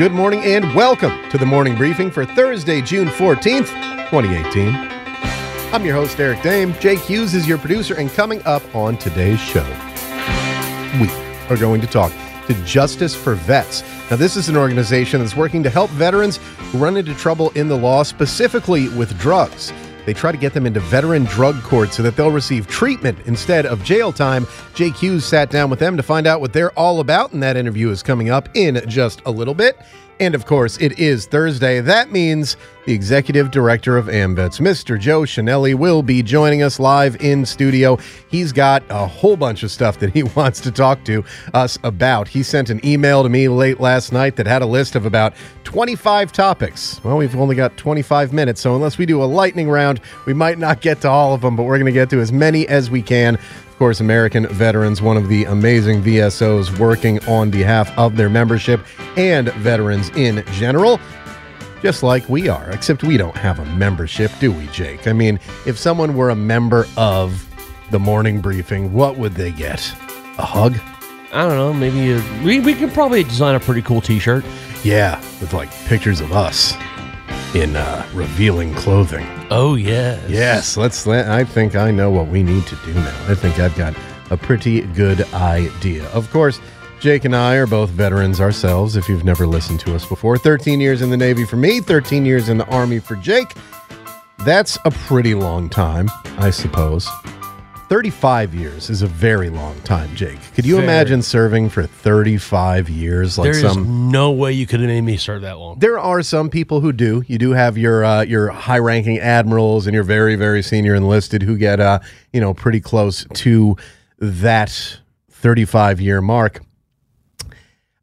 Good morning and welcome to the morning briefing for Thursday, June 14th, 2018. I'm your host, Eric Dame. Jake Hughes is your producer, and coming up on today's show, we are going to talk to Justice for Vets. Now, this is an organization that's working to help veterans who run into trouble in the law, specifically with drugs. They try to get them into veteran drug court so that they'll receive treatment instead of jail time. Jake Hughes sat down with them to find out what they're all about, and that interview is coming up in just a little bit. And of course, it is Thursday. That means the executive director of AMVETS, Mr. Joe Chenelly, will be joining us live in studio. He's got a whole bunch of stuff that he wants to talk to us about. He sent an email to me late last night that had a list of about 25 topics. Well, we've only got 25 minutes, so unless we do a lightning round, we might not get to all of them, but we're going to get to as many as we can course, American Veterans, one of the amazing VSOs working on behalf of their membership and veterans in general. Just like we are, except we don't have a membership, do we, Jake? I mean, if someone were a member of the morning briefing, what would they get? A hug? I don't know. Maybe a, we we could probably design a pretty cool T-shirt. Yeah, with like pictures of us in uh, revealing clothing. Oh yes, yes. Let's. Let, I think I know what we need to do now. I think I've got a pretty good idea. Of course, Jake and I are both veterans ourselves. If you've never listened to us before, 13 years in the Navy for me, 13 years in the Army for Jake. That's a pretty long time, I suppose. 35 years is a very long time, Jake. Could you imagine serving for 35 years like There is some no way you could have made me serve that long. there are some people who do. You do have your uh, your high ranking admirals and your very very senior enlisted who get uh you know pretty close to that 35 year mark.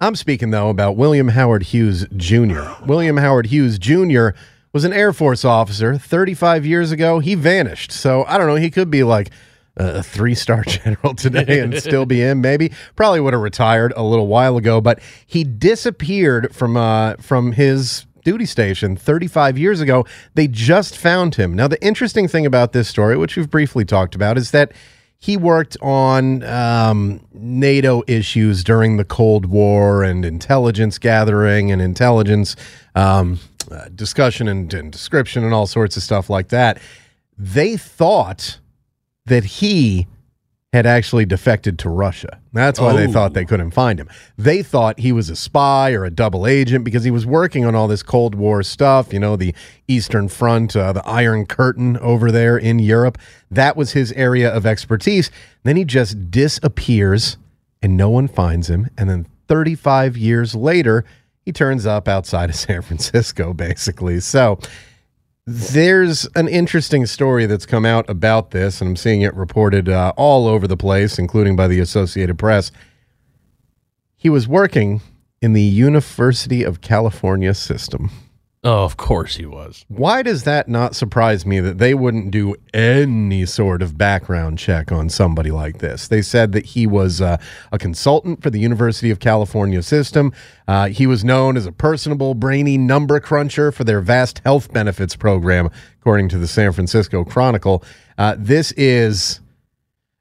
I'm speaking though about William Howard Hughes Jr. William Howard Hughes Jr. was an Air Force officer 35 years ago. He vanished. So I don't know, he could be like a three star general today and still be in. Maybe probably would have retired a little while ago, but he disappeared from uh, from his duty station 35 years ago. They just found him. Now, the interesting thing about this story, which we've briefly talked about, is that he worked on um, NATO issues during the Cold War and intelligence gathering and intelligence um, uh, discussion and, and description and all sorts of stuff like that. They thought that he had actually defected to Russia. That's why they Oh. thought they couldn't find him. They thought he was a spy or a double agent because he was working on all this Cold War stuff, you know, the Eastern Front, uh, the Iron Curtain over there in Europe. That was his area of expertise. Then he just disappears and no one finds him. And then 35 years later, he turns up outside of San Francisco, basically. So, there's an interesting story that's come out about this, and I'm seeing it reported uh, all over the place, including by the Associated Press. He was working in the University of California system. Oh, of course he was. Why does that not surprise me that they wouldn't do any sort of background check on somebody like this? They said that he was uh, a consultant for the University of California system. Uh, he was known as a personable, brainy number cruncher for their vast health benefits program, according to the San Francisco Chronicle. Uh, this is.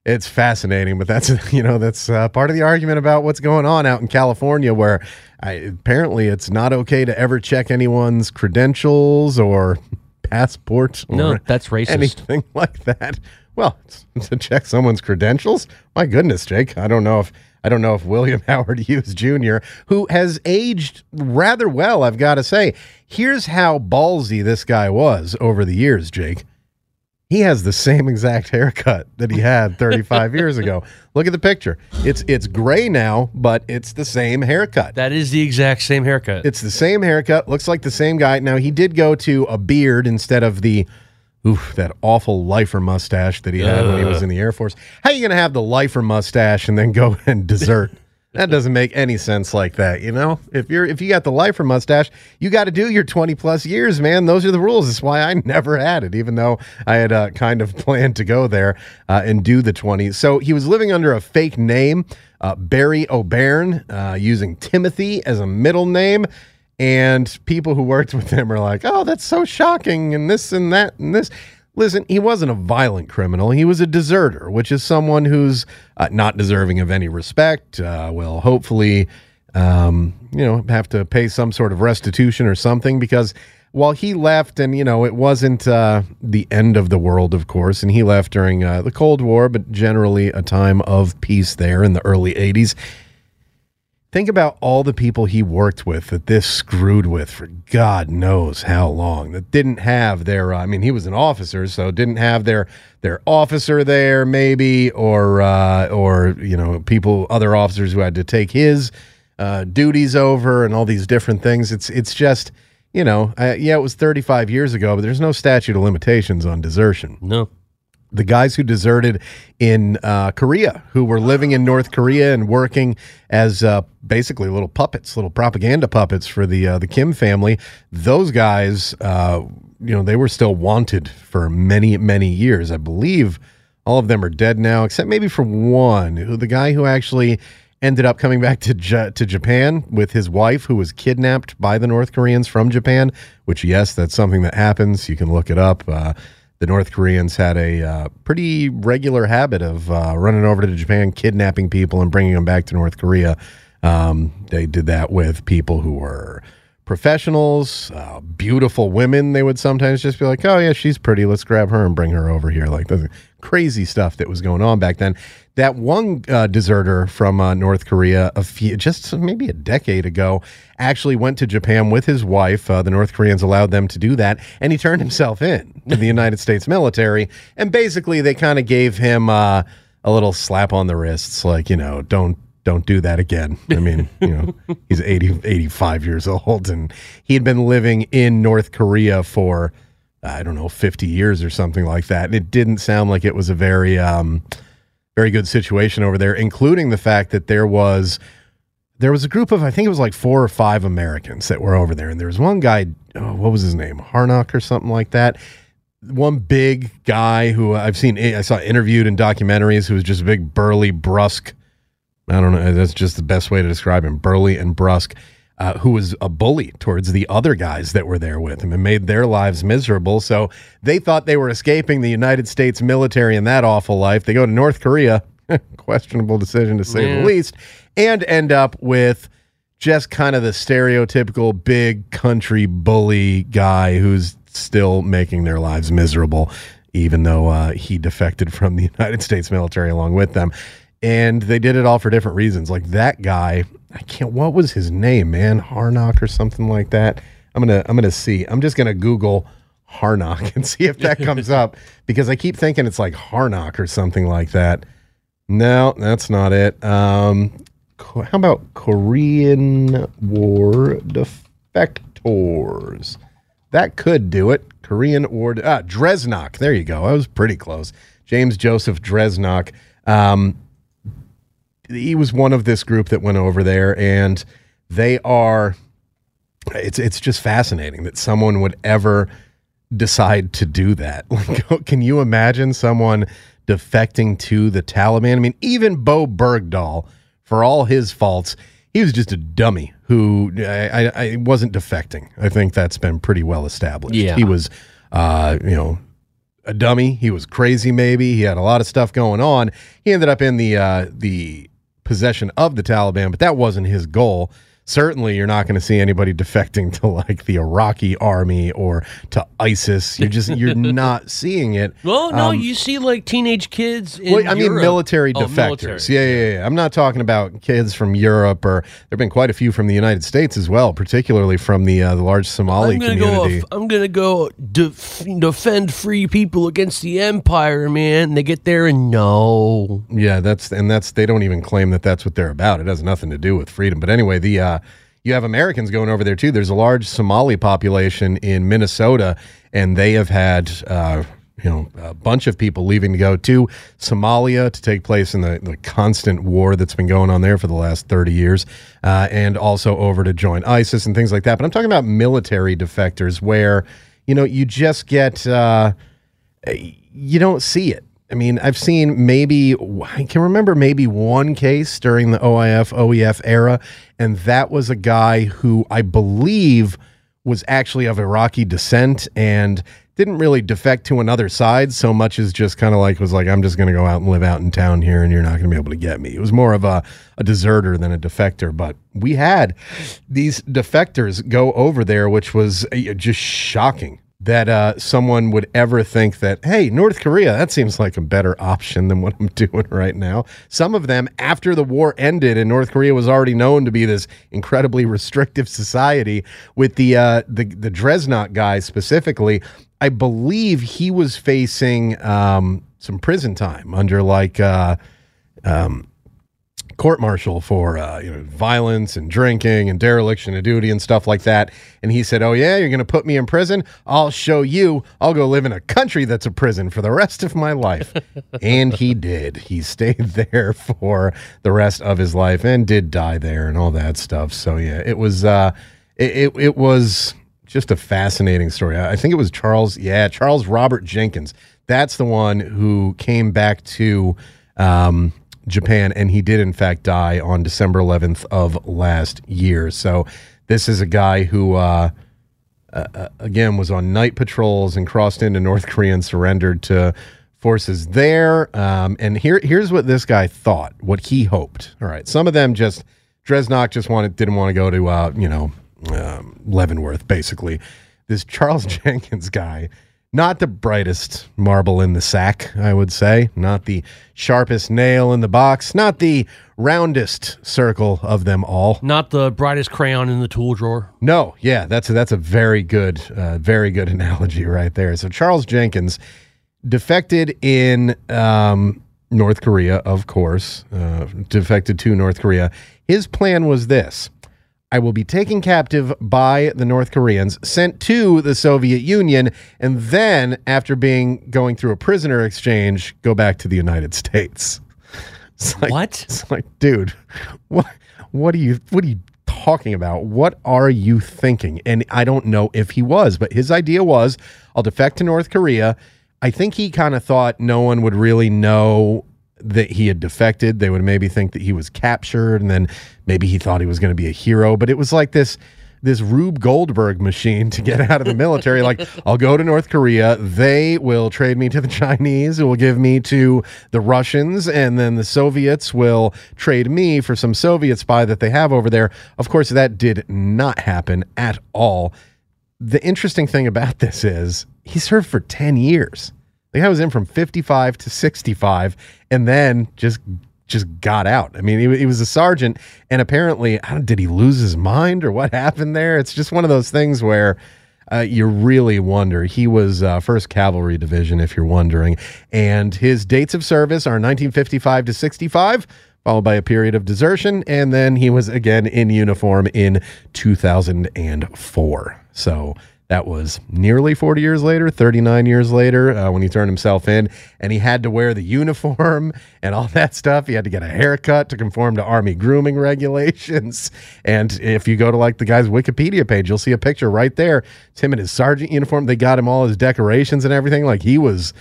It's fascinating, but that's you know that's uh, part of the argument about what's going on out in California, where I, apparently it's not okay to ever check anyone's credentials or passport or No, that's racist. anything like that. Well, to check someone's credentials, my goodness, Jake, I don't know if I don't know if William Howard Hughes Jr., who has aged rather well, I've got to say. Here's how ballsy this guy was over the years, Jake. He has the same exact haircut that he had 35 years ago. Look at the picture. It's it's gray now, but it's the same haircut. That is the exact same haircut. It's the same haircut. Looks like the same guy. Now he did go to a beard instead of the oof that awful lifer mustache that he had when he was in the Air Force. How are you gonna have the lifer mustache and then go and desert that doesn't make any sense like that. You know, if you're if you got the lifer mustache, you got to do your 20 plus years, man. Those are the rules. That's why I never had it, even though I had uh, kind of planned to go there uh, and do the 20. So he was living under a fake name, uh, Barry O'Beirne, uh, using Timothy as a middle name. And people who worked with him are like, oh, that's so shocking, and this and that and this. Listen, he wasn't a violent criminal. He was a deserter, which is someone who's uh, not deserving of any respect. Uh, will hopefully, um, you know, have to pay some sort of restitution or something because while he left, and you know, it wasn't uh, the end of the world, of course, and he left during uh, the Cold War, but generally a time of peace there in the early '80s. Think about all the people he worked with that this screwed with for God knows how long. That didn't have their. Uh, I mean, he was an officer, so didn't have their their officer there, maybe, or uh, or you know, people, other officers who had to take his uh, duties over, and all these different things. It's it's just, you know, uh, yeah, it was 35 years ago, but there's no statute of limitations on desertion No. The guys who deserted in uh, Korea, who were living in North Korea and working as uh, basically little puppets, little propaganda puppets for the uh, the Kim family. Those guys, uh, you know, they were still wanted for many many years. I believe all of them are dead now, except maybe for one, who the guy who actually ended up coming back to J- to Japan with his wife, who was kidnapped by the North Koreans from Japan. Which, yes, that's something that happens. You can look it up. The North Koreans had a uh, pretty regular habit of uh, running over to Japan, kidnapping people, and bringing them back to North Korea. Um, they did that with people who were professionals, uh, beautiful women. They would sometimes just be like, "Oh yeah, she's pretty. Let's grab her and bring her over here." Like the crazy stuff that was going on back then. That one uh, deserter from uh, North Korea, a few, just maybe a decade ago, actually went to Japan with his wife. Uh, the North Koreans allowed them to do that, and he turned himself in to the United States military. And basically, they kind of gave him uh, a little slap on the wrists, like you know, don't don't do that again. I mean, you know, he's 80, 85 years old and he had been living in North Korea for, I don't know, 50 years or something like that. And it didn't sound like it was a very, um, very good situation over there, including the fact that there was, there was a group of, I think it was like four or five Americans that were over there. And there was one guy, oh, what was his name? Harnock or something like that one big guy who I've seen, I saw interviewed in documentaries who was just a big, burly, brusque. I don't know. That's just the best way to describe him burly and brusque, uh, who was a bully towards the other guys that were there with him and made their lives miserable. So they thought they were escaping the United States military and that awful life. They go to North Korea, questionable decision to say Yeah. the least, and end up with just kind of the stereotypical big country bully guy who's still making their lives miserable, even though uh, he defected from the United States military along with them. And they did it all for different reasons. Like that guy, I can't. What was his name, man? Harnock or something like that. I'm gonna. I'm gonna see. I'm just gonna Google Harnock and see if that comes up because I keep thinking it's like Harnock or something like that. No, that's not it. Um, how about Korean War defectors? That could do it. Korean War. Ah, Dresnok. There you go. I was pretty close. James Joseph Dresnok. Um, he was one of this group that went over there, and they are. It's it's just fascinating that someone would ever decide to do that. Like, can you imagine someone defecting to the Taliban? I mean, even Bowe Bergdahl, for all his faults, he was just a dummy who I, I, I wasn't defecting. I think that's been pretty well established. Yeah. He was, uh, you know, a dummy. He was crazy. Maybe he had a lot of stuff going on. He ended up in the uh, the possession of the Taliban, but that wasn't his goal. Certainly, you're not going to see anybody defecting to like the Iraqi army or to ISIS. You're just you're not seeing it. Well, no, Um, you see like teenage kids. In well, I mean, Europe. military Oh, defectors. military. Yeah, yeah, yeah. I'm not talking about kids from Europe, or there've been quite a few from the United States as well, particularly from the uh, the large Somali I'm gonna community. go. I'm gonna go def- defend free people against the empire, man. And they get there and no. Yeah, that's and that's they don't even claim that that's what they're about. It has nothing to do with freedom. But anyway, the uh, you have Americans going over there too. There's a large Somali population in Minnesota, and they have had uh, you know a bunch of people leaving to go to Somalia to take place in the, the constant war that's been going on there for the last 30 years, uh, and also over to join ISIS and things like that. But I'm talking about military defectors where you know you just get uh, you don't see it. I mean, I've seen maybe I can remember maybe one case during the OIF OEF era, and that was a guy who I believe was actually of Iraqi descent and didn't really defect to another side so much as just kind of like was like I'm just going to go out and live out in town here and you're not going to be able to get me. It was more of a, a deserter than a defector, but we had these defectors go over there which was uh, just shocking that uh, someone would ever think that, hey, North Korea, that seems like a better option than what I'm doing right now. Some of them, after the war ended and North Korea was already known to be this incredibly restrictive society, with the uh, the the Dresnok guy specifically, I believe he was facing um, some prison time under like. Uh, um, court martial for uh, you know violence and drinking and dereliction of duty and stuff like that. And he said, "Oh yeah, you're going to put me in prison? I'll show you. I'll go live in a country that's a prison for the rest of my life." and he did. He stayed there for the rest of his life and did die there and all that stuff. So yeah, it was uh, it, it, it was just a fascinating story. I think it was Charles. Yeah, Charles Robert Jenkins. That's the one who came back to. Um, Japan, and he did in fact die on December 11th of last year. So this is a guy who, uh, uh, again, was on night patrols and crossed into North Korea and surrendered to forces there. Um, and here, here's what this guy thought, what he hoped. All right, some of them just Dresnok just wanted didn't want to go to uh, you know um, Leavenworth, basically. This Charles Jenkins guy not the brightest marble in the sack, I would say. Not the sharpest nail in the box. Not the roundest circle of them all. Not the brightest crayon in the tool drawer. No, yeah, that's a, that's a very good, uh, very good analogy right there. So Charles Jenkins defected in um, North Korea, of course, uh, defected to North Korea. His plan was this I will be taken captive by the North Koreans, sent to the Soviet Union, and then, after being going through a prisoner exchange, go back to the United States. It's like, what? It's like, dude, what? What are you? What are you talking about? What are you thinking? And I don't know if he was, but his idea was, I'll defect to North Korea. I think he kind of thought no one would really know that he had defected. They would maybe think that he was captured, and then maybe he thought he was going to be a hero. But it was like this this Rube Goldberg machine to get out of the military. like, I'll go to North Korea. They will trade me to the Chinese, who will give me to the Russians, and then the Soviets will trade me for some Soviet spy that they have over there. Of course, that did not happen at all. The interesting thing about this is he served for 10 years. The guy was in from 55 to 65 and then just just got out. I mean, he, he was a sergeant, and apparently, did he lose his mind or what happened there? It's just one of those things where uh, you really wonder. He was uh, First Cavalry Division, if you're wondering, and his dates of service are 1955 to 65. Followed by a period of desertion, and then he was again in uniform in 2004. So that was nearly 40 years later, 39 years later, uh, when he turned himself in, and he had to wear the uniform and all that stuff. He had to get a haircut to conform to Army grooming regulations. And if you go to like the guy's Wikipedia page, you'll see a picture right there. It's him in his sergeant uniform. They got him all his decorations and everything. Like he was.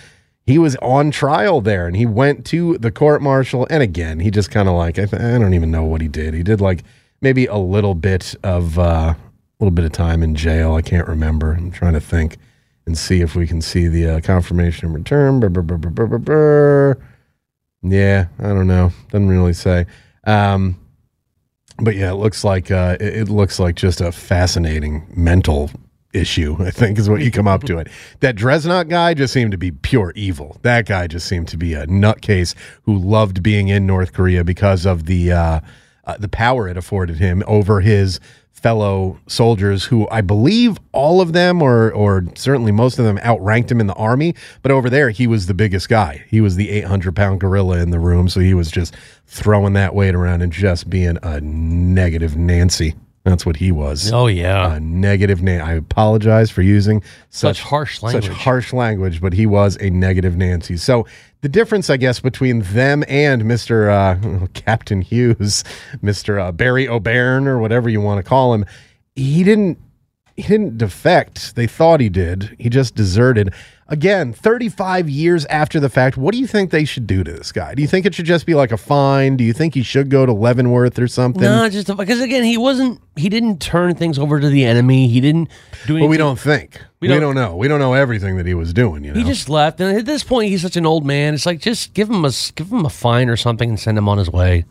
He was on trial there and he went to the court martial. And again, he just kind of like, I, th- I don't even know what he did. He did like maybe a little bit of uh, little bit of time in jail. I can't remember. I'm trying to think and see if we can see the uh, confirmation return. Burr, burr, burr, yeah, I don't know. Doesn't really say. Um, but yeah, it looks like uh, it, it, looks like just a fascinating mental issue. I think is what you come up to it. That Dresnok guy just seemed to be pure evil. That guy just seemed to be a nutcase who loved being in North Korea because of the uh, uh, the power it afforded him over his fellow soldiers who I believe all of them or or certainly most of them outranked him in the army, but over there he was the biggest guy. He was the 800 pound gorilla in the room, so he was just throwing that weight around and just being a negative Nancy. That's what he was. Oh yeah. A negative Nancy I apologize for using such, Such harsh language. Such harsh language, but he was a negative Nancy. So the difference, I guess, between them and Mr. Uh, Captain Hughes, Mr. Uh, Barry O'Beirne, or whatever you want to call him, he didn't he didn't defect. They thought he did. He just deserted. Again, 35 years after the fact, what do you think they should do to this guy? Do you think it should just be like a fine? Do you think he should go to Leavenworth or something? No, just because again, he wasn't. He didn't turn things over to the enemy. He didn't do anything. But we don't think. We, We don't, don't- know. We don't know everything that he was doing, you know. He just left, and at this point, he's such an old man. It's like just give him a give him a fine or something, and send him on his way.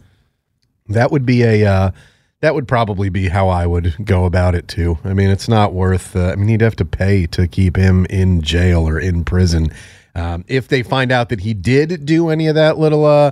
That would be a. Uh, that would probably be how I would go about it too. I mean, it's not worth. Uh, I mean, he'd have to pay to keep him in jail or in prison. Um, if they find out that he did do any of that little uh,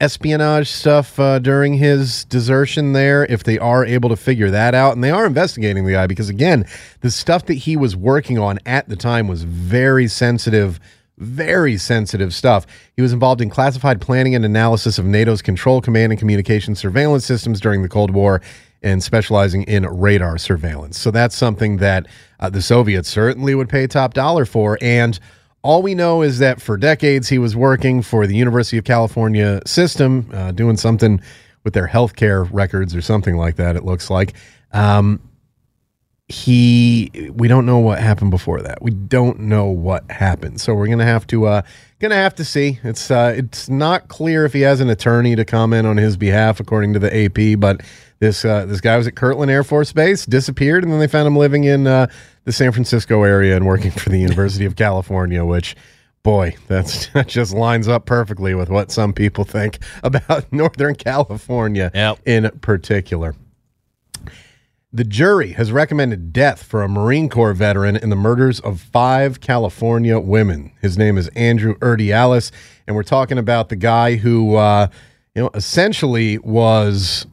espionage stuff uh, during his desertion there, if they are able to figure that out, and they are investigating the guy because again, the stuff that he was working on at the time was very sensitive very sensitive stuff. He was involved in classified planning and analysis of NATO's control, command, and communication surveillance systems during the Cold War and specializing in radar surveillance. So that's something that uh, the Soviets certainly would pay top dollar for. And all we know is that for decades he was working for the University of California system, uh, doing something with their healthcare records or something like that, it looks like. Um, he we don't know what happened before that. We don't know what happened. So we're gonna have to uh gonna have to see. It's uh it's not clear if he has an attorney to comment on his behalf according to the ap but this uh this guy was at kirtland air force base disappeared and then they found him living in uh the san francisco area and working for the university of california which boy that's that just lines up perfectly with what some people think about northern california Yep. in particular the jury has recommended death for a Marine Corps veteran in the murders of five California women. His name is Andrew Urdiales, and we're talking about the guy who, uh, you know, essentially was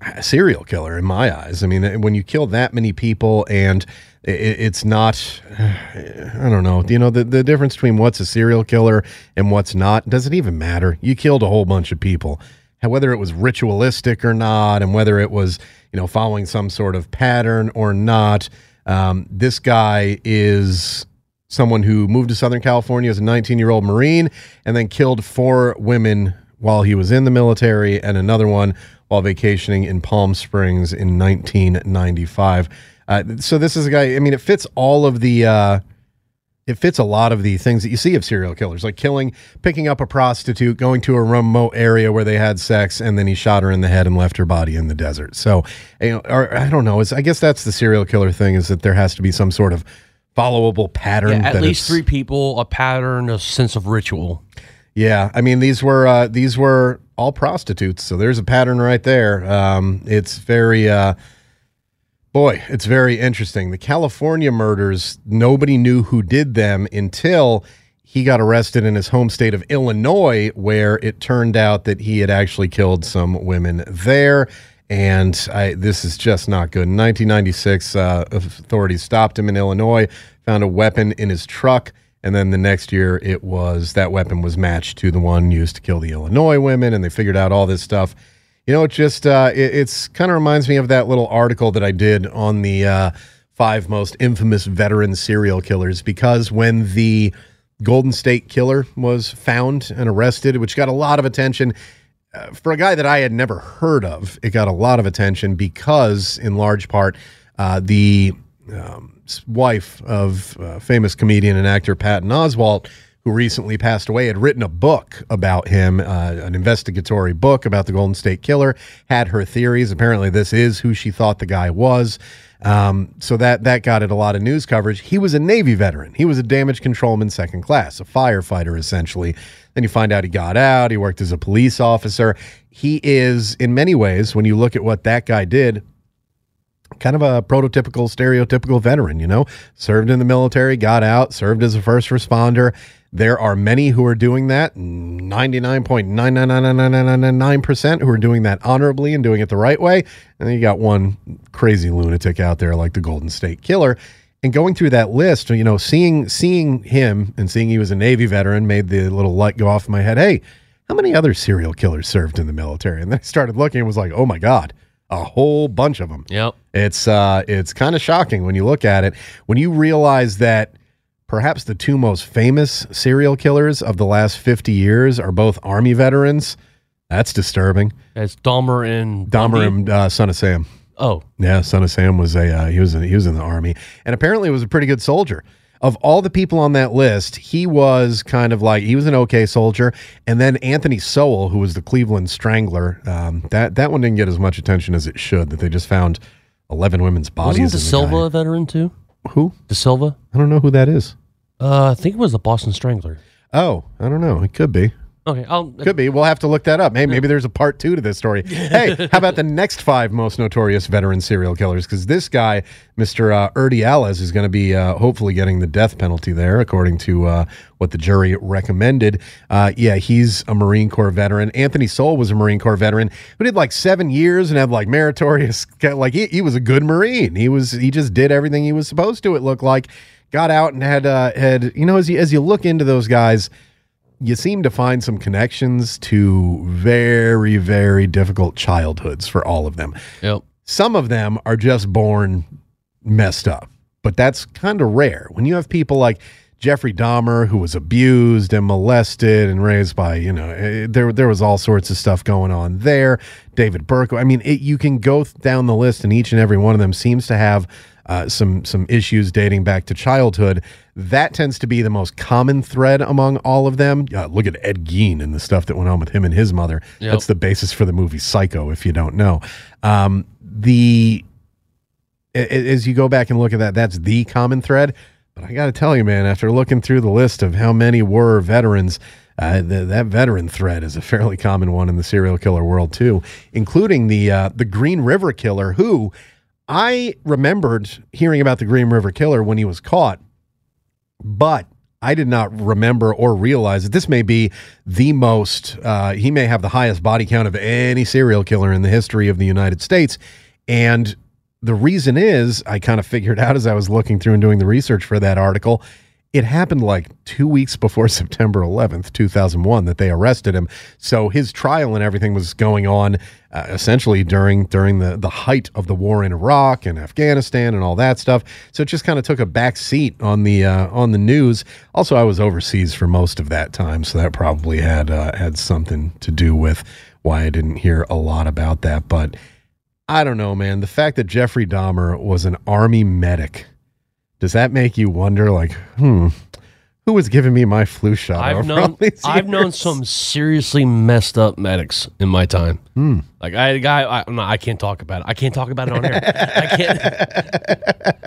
a serial killer in my eyes. I mean, when you kill that many people and it's not, I don't know, you know, the, the difference between what's a serial killer and what's not doesn't even matter. You killed a whole bunch of people. Whether it was ritualistic or not, and whether it was, you know, following some sort of pattern or not, um, this guy is someone who moved to Southern California as a 19 year old Marine and then killed four women while he was in the military and another one while vacationing in Palm Springs in 1995. Uh, so this is a guy, I mean, it fits all of the. Uh, it fits a lot of the things that you see of serial killers, like killing, picking up a prostitute, going to a remote area where they had sex, and then he shot her in the head and left her body in the desert. So, you know, or I don't know. It's, I guess that's the serial killer thing is that there has to be some sort of followable pattern. Yeah, at least three people, a pattern, a sense of ritual. Yeah, I mean these were uh, these were all prostitutes, so there's a pattern right there. Um, it's very, uh, boy, it's very interesting. The California murders, nobody knew who did them until he got arrested in his home state of Illinois, where it turned out that he had actually killed some women there. And I, this is just not good. In 1996, uh, authorities stopped him in Illinois, found a weapon in his truck. And then the next year, it was that weapon was matched to the one used to kill the Illinois women, and they figured out all this stuff. You know, it just uh, it, it's kind of reminds me of that little article that I did on the uh, five most infamous veteran serial killers. Because when the Golden State Killer was found and arrested, which got a lot of attention uh, for a guy that I had never heard of, it got a lot of attention because, in large part, uh, the um, wife of uh, famous comedian and actor Patton Oswalt, who recently passed away, had written a book about him, uh, an investigatory book about the Golden State Killer. Had her theories. Apparently, this is who she thought the guy was. Um, so that that got it a lot of news coverage. He was a Navy veteran. He was a damage controlman second class, a firefighter essentially. Then you find out he got out. He worked as a police officer. He is, in many ways, when you look at what that guy did, kind of a prototypical, stereotypical veteran, you know, served in the military, got out, served as a first responder. There are many who are doing that, 99.9999999% who are doing that honorably and doing it the right way. And then you got one crazy lunatic out there like the Golden State Killer. And going through that list, you know, seeing seeing him and seeing he was a Navy veteran made the little light go off in my head. Hey, how many other serial killers served in the military? And then I started looking and was like, oh my God, a whole bunch of them. Yep. It's uh, it's kind of shocking when you look at it. When you realize that perhaps the two most famous serial killers of the last 50 years are both Army veterans, that's disturbing. It's Dahmer and Dahmer and uh, Son of Sam. Oh, Yeah, Son of Sam was a uh, he was in, he was in the army, and apparently was a pretty good soldier. Of all the people on that list, he was kind of like he was an okay soldier, and then Anthony Sowell, who was the Cleveland Strangler, um, that that one didn't get as much attention as it should. That they just found eleven women's bodies. wasn't De the Silva a veteran too? Who? De Silva? I don't know who that is. Uh, I think it was the Boston Strangler. Oh, I don't know. It could be. Okay, I'll. Could be. We'll have to look that up. Hey, maybe there's a part two to this story. hey, how about the next five most notorious veteran serial killers? Because this guy, Mr. Uh, Urdiales, is going to be uh, hopefully getting the death penalty there, according to uh, what the jury recommended. Uh, yeah, he's a Marine Corps veteran. Anthony Sowell was a Marine Corps veteran who did like seven years and had like meritorious. Like he, he was a good Marine. He was. He just did everything he was supposed to. It looked like. Got out and had uh, had you know as you as you look into those guys you seem to find some connections to very, very difficult childhoods for all of them. Yep. Some of them are just born messed up, but that's kind of rare. When you have people like Jeffrey Dahmer, who was abused and molested and raised by, you know, eh, there there was all sorts of stuff going on there. David Burke. I mean, it, you can go down the list, and each and every one of them seems to have uh, some some issues dating back to childhood. That tends to be the most common thread among all of them. Uh, look at Ed Gein and the stuff that went on with him and his mother. Yep. That's the basis for the movie Psycho. If you don't know, um, the as you go back and look at that, that's the common thread. But I got to tell you, man, after looking through the list of how many were veterans, uh, th- that veteran thread is a fairly common one in the serial killer world too, including the uh, the Green River Killer, who I remembered hearing about the Green River Killer when he was caught, but I did not remember or realize that this may be the most. Uh, he may have the highest body count of any serial killer in the history of the United States, and the reason is I kind of figured out as I was looking through and doing the research for that article. It happened like two weeks before September 11th, 2001, that they arrested him. So his trial and everything was going on uh, essentially during during the, the height of the war in Iraq and Afghanistan and all that stuff. So it just kind of took a back seat on the uh, on the news. Also, I was overseas for most of that time, so that probably had uh, had something to do with why I didn't hear a lot about that. But I don't know, man. The fact that Jeffrey Dahmer was an army medic, does that make you wonder, like, hmm, who was giving me my flu shot? I've known I've known some seriously messed up medics in my time. Like I had a guy. I, no, I can't talk about it. I can't talk about it on air. I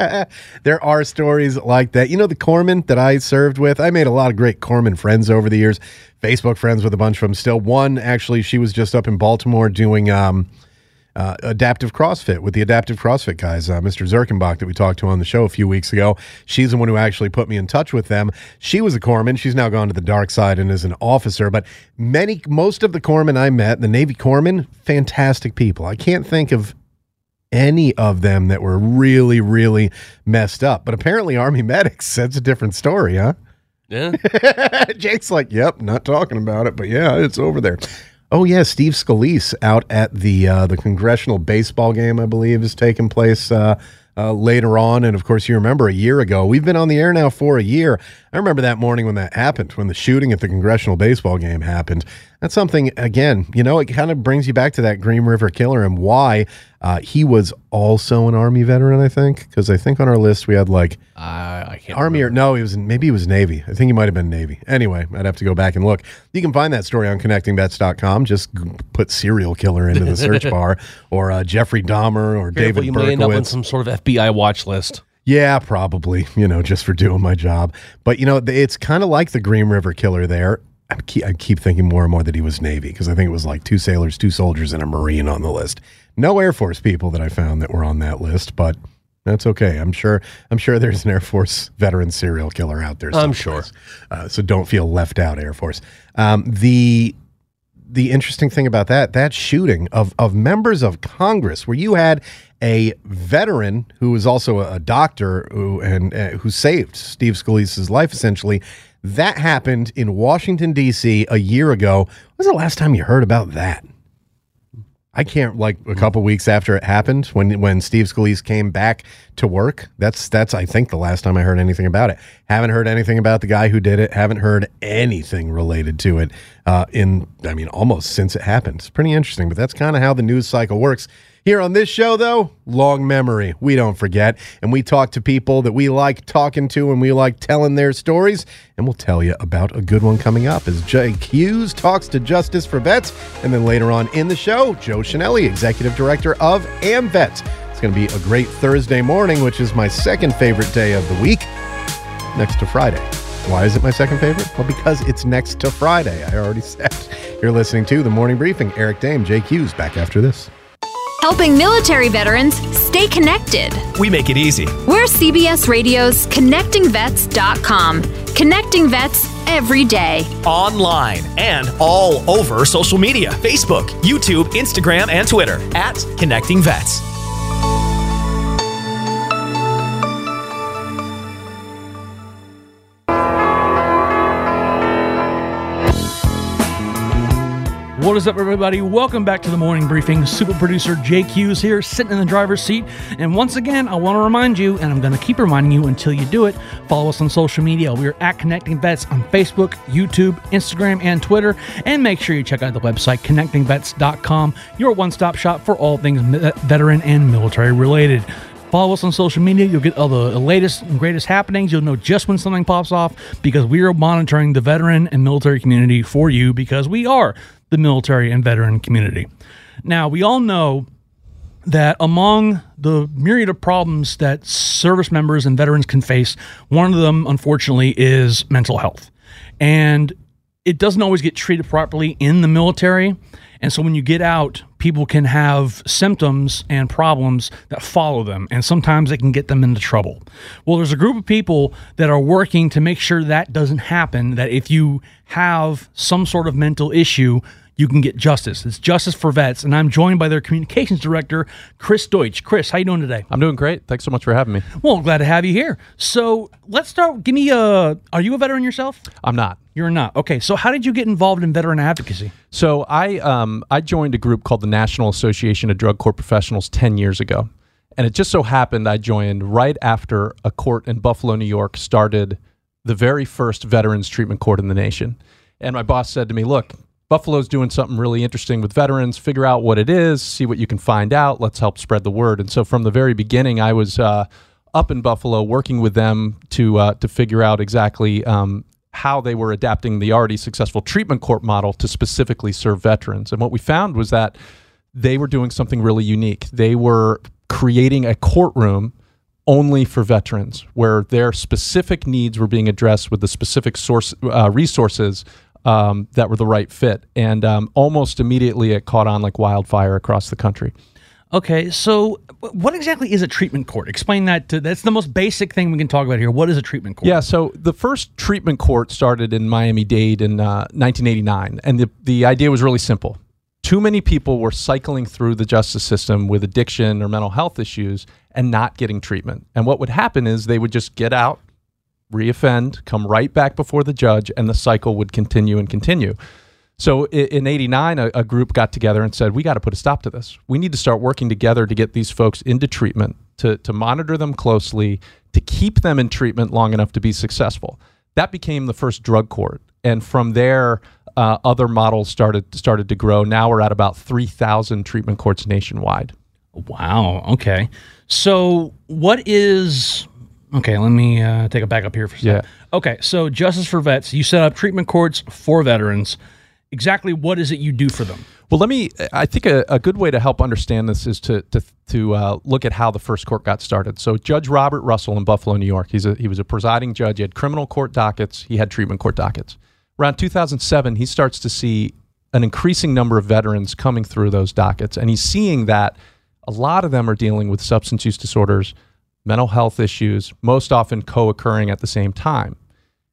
can't. there are stories like that. You know, the corpsmen that I served with, I made a lot of great corpsman friends over the years. Facebook friends with a bunch of them still. One, actually, she was just up in Baltimore doing um, uh, adaptive CrossFit with the adaptive CrossFit guys, uh, Mr. Zerkenbach, that we talked to on the show a few weeks ago. She's the one who actually put me in touch with them. She was a corpsman. She's now gone to the dark side and is an officer. But many, most of the corpsmen I met, the Navy corpsmen, fantastic people. I can't think of any of them that were really, really messed up. But apparently, Army medics, that's a different story, huh? Yeah. Jake's like, yep, not talking about it, but yeah, it's over there. Oh yeah, Steve Scalise out at the uh, the congressional baseball game, I believe, is taking place uh, uh, later on. And of course, you remember a year ago, we've been on the air now for a year. I remember that morning when that happened, when the shooting at the congressional baseball game happened. That's something again, you know, it kind of brings you back to that Green River Killer and why uh, he was also an Army veteran. I think because I think on our list we had like can't. Army or no, he was maybe he was Navy. I think he might have been Navy. Anyway, I'd have to go back and look. You can find that story on connectingvets.com. Just put serial killer into the search bar or uh, Jeffrey Dahmer or Careful, David you may end up on some sort of FBI watch list. Yeah, probably, you know, just for doing my job. But, you know, it's kind of like the Green River Killer there. I keep, I keep thinking more and more that he was Navy because I think it was like two sailors, two soldiers, and a Marine on the list. No Air Force people that I found that were on that list, but that's okay. I'm sure. I'm sure there's an Air Force veteran serial killer out there. I'm sure. Uh, so don't feel left out, Air Force. Um, the the interesting thing about that that shooting of of members of Congress, where you had a veteran who was also a, doctor who and uh, who saved Steve Scalise's life, essentially. That happened in Washington D.C. a year ago. When was the last time you heard about that? I can't like a couple weeks after it happened when when Steve Scalise came back to work. That's that's I think the last time I heard anything about it. Haven't heard anything about the guy who did it. Haven't heard anything related to it uh, in I mean almost since it happened. It's pretty interesting, but that's kind of how the news cycle works. Here on this show, though, long memory. We don't forget. And we talk to people that we like talking to and we like telling their stories. And we'll tell you about a good one coming up as Jake Hughes talks to Justice for Vets. And then later on in the show, Joe Chenelly, Executive Director of AmVets. It's going to be a great Thursday morning, which is my second favorite day of the week, next to Friday. Why is it my second favorite? Well, because it's next to Friday. I already said. You're listening to The Morning Briefing. Eric Dame, Jake Hughes, back after this helping military veterans stay connected. We make it easy. We're CBS Radio's ConnectingVets.com, connecting vets every day. Online and all over social media Facebook, YouTube, Instagram, and Twitter at Connecting Vets. What is up, everybody? Welcome back to the morning briefing. Super producer Jake Hughes here, sitting in the driver's seat. And once again, I want to remind you, and I'm going to keep reminding you until you do it. Follow us on social media. We are at Connecting Vets on Facebook, YouTube, Instagram, and Twitter. And make sure you check out the website, connectingvets.com, your one stop shop for all things veteran and military related. Follow us on social media. You'll get all the latest and greatest happenings. You'll know just when something pops off because we are monitoring the veteran and military community for you because we are the military and veteran community. Now, we all know that among the myriad of problems that service members and veterans can face, one of them, unfortunately, is mental health. And it doesn't always get treated properly in the military. And so when you get out, people can have symptoms and problems that follow them, and sometimes it can get them into trouble. Well, there's a group of people that are working to make sure that doesn't happen, that if you have some sort of mental issue, you can get justice. It's Justice for Vets, and I'm joined by their communications director, Chris Deutsch. Chris, how you doing today? I'm doing great. Thanks so much for having me. Well, glad to have you here. So let's start. Give me a. Are you a veteran yourself? I'm not. You're not. Okay. So how did you get involved in veteran advocacy? So I um I joined a group called the National Association of Drug Court Professionals 10 years ago. And it just so happened I joined right after a court in Buffalo, New York started the very first veterans treatment court in the nation. And my boss said to me, "Look, Buffalo's doing something really interesting with veterans. Figure out what it is, see what you can find out. Let's help spread the word. And so from the very beginning, I was uh, up in Buffalo working with them to uh, to figure out exactly um, how they were adapting the already successful treatment court model to specifically serve veterans. And what we found was that they were doing something really unique. They were creating a courtroom only for veterans, where their specific needs were being addressed with the specific source uh, resources um, that were the right fit. And um, almost immediately it caught on like wildfire across the country. Okay, so what exactly is a treatment court? Explain that. To, that's the most basic thing we can talk about here. What is a treatment court? Yeah, so the first treatment court started in Miami Dade in uh, 1989, and the the idea was really simple. Too many people were cycling through the justice system with addiction or mental health issues and not getting treatment. And what would happen is they would just get out, reoffend, come right back before the judge, and the cycle would continue and continue. So in 89, a, group got together and said, We got to put a stop to this. We need to start working together to get these folks into treatment, to, to monitor them closely, to keep them in treatment long enough to be successful. That became the first drug court. And from there, uh, other models started started to grow. Now we're at about 3,000 treatment courts nationwide. Wow. Okay. So, what is Okay, let me uh, take a back up here for a second. Yeah. Okay, so Justice for Vets, you set up treatment courts for veterans. Exactly what is it you do for them? Well, let me. I think a, a good way to help understand this is to to to uh, look at how the first court got started. So, Judge Robert Russell in Buffalo, New York, he's a, he was a presiding judge. He had criminal court dockets. He had treatment court dockets. Around 2007, he starts to see an increasing number of veterans coming through those dockets, and he's seeing that a lot of them are dealing with substance use disorders, mental health issues, most often co occurring at the same time.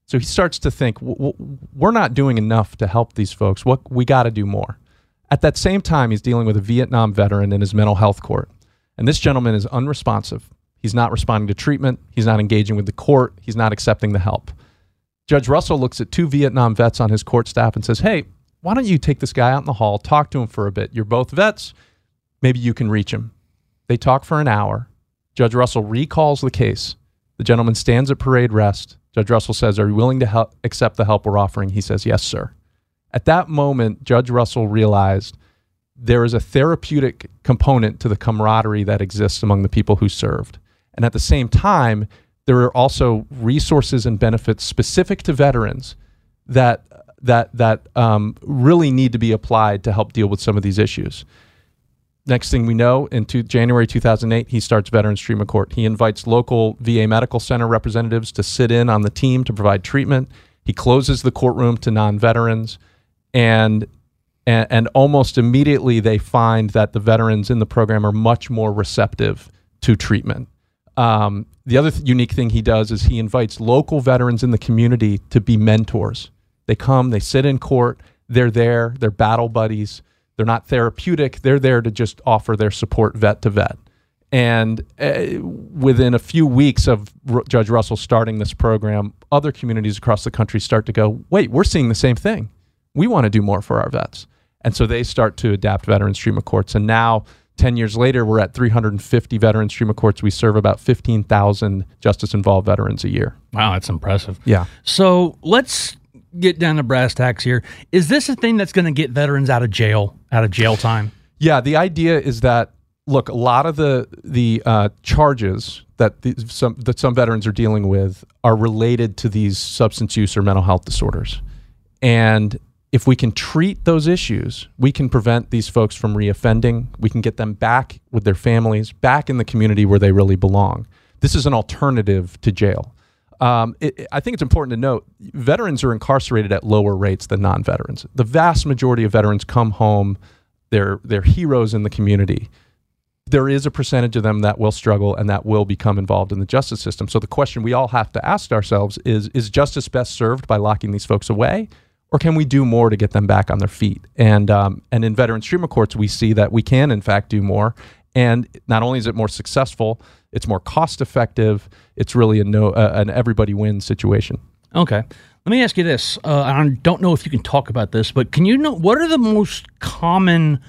So he starts to think, we're not doing enough to help these folks. What we got to do more. At that same time, he's dealing with a Vietnam veteran in his mental health court. And this gentleman is unresponsive. He's not responding to treatment. He's not engaging with the court. He's not accepting the help. Judge Russell looks at two Vietnam vets on his court staff and says, Hey, why don't you take this guy out in the hall, talk to him for a bit? You're both vets. Maybe you can reach him. They talk for an hour. Judge Russell recalls the case. The gentleman stands at parade rest. Judge Russell says, Are you willing to help, accept the help we're offering? He says, Yes, sir. At that moment, Judge Russell realized there is a therapeutic component to the camaraderie that exists among the people who served. And at the same time, there are also resources and benefits specific to veterans that that that um, really need to be applied to help deal with some of these issues. Next thing we know, in January 2008, he starts Veterans Treatment Court. He invites local VA Medical Center representatives to sit in on the team to provide treatment. He closes the courtroom to non-veterans, and and, and almost immediately they find that the veterans in the program are much more receptive to treatment. Um, the other th- unique thing he does is he invites local veterans in the community to be mentors. They come, they sit in court, they're there, they're battle buddies. They're not therapeutic, they're there to just offer their support vet to vet. And uh, within a few weeks of R- Judge Russell starting this program, other communities across the country start to go, wait, we're seeing the same thing. We want to do more for our vets. And so they start to adapt veterans treatment courts. And now, 10 years later, we're at 350 veterans treatment courts. We serve about 15,000 justice involved veterans a year. Wow, that's impressive. Yeah. So let's get down to brass tacks here. Is this a thing that's going to get veterans out of jail, out of jail time? Yeah, the idea is that look, a lot of the the uh, charges that the, some that some veterans are dealing with are related to these substance use or mental health disorders, and if we can treat those issues, we can prevent these folks from reoffending. We can get them back with their families, back in the community where they really belong. This is an alternative to jail. Um, it, I think it's important to note veterans are incarcerated at lower rates than non-veterans. The vast majority of veterans come home; they're they're heroes in the community. There is a percentage of them that will struggle and that will become involved in the justice system. So the question we all have to ask ourselves is: Is justice best served by locking these folks away, or can we do more to get them back on their feet? And um, and in veterans treatment courts, we see that we can in fact do more. And not only is it more successful, it's more cost effective. It's really a no uh, an everybody wins situation. Okay. Let me ask you this. Uh, I don't know if you can talk about this, but can you know what are the most common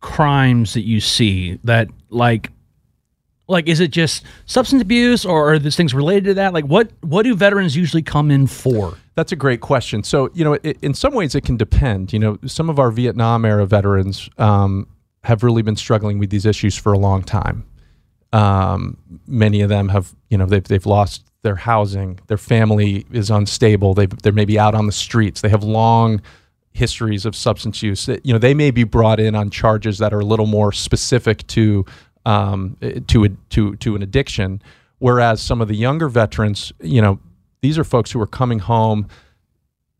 crimes that you see that like like is it just substance abuse or are these things related to that? Like what what do veterans usually come in for? That's a great question. So, you know, it, in some ways it can depend. You know, some of our Vietnam era veterans um, have really been struggling with these issues for a long time. Um, many of them have, you know, they've, they've lost their housing, their family is unstable, they've, they're maybe out on the streets, they have long histories of substance use. You know, they may be brought in on charges that are a little more specific to um, to a, to to an addiction, whereas some of the younger veterans, you know, these are folks who are coming home.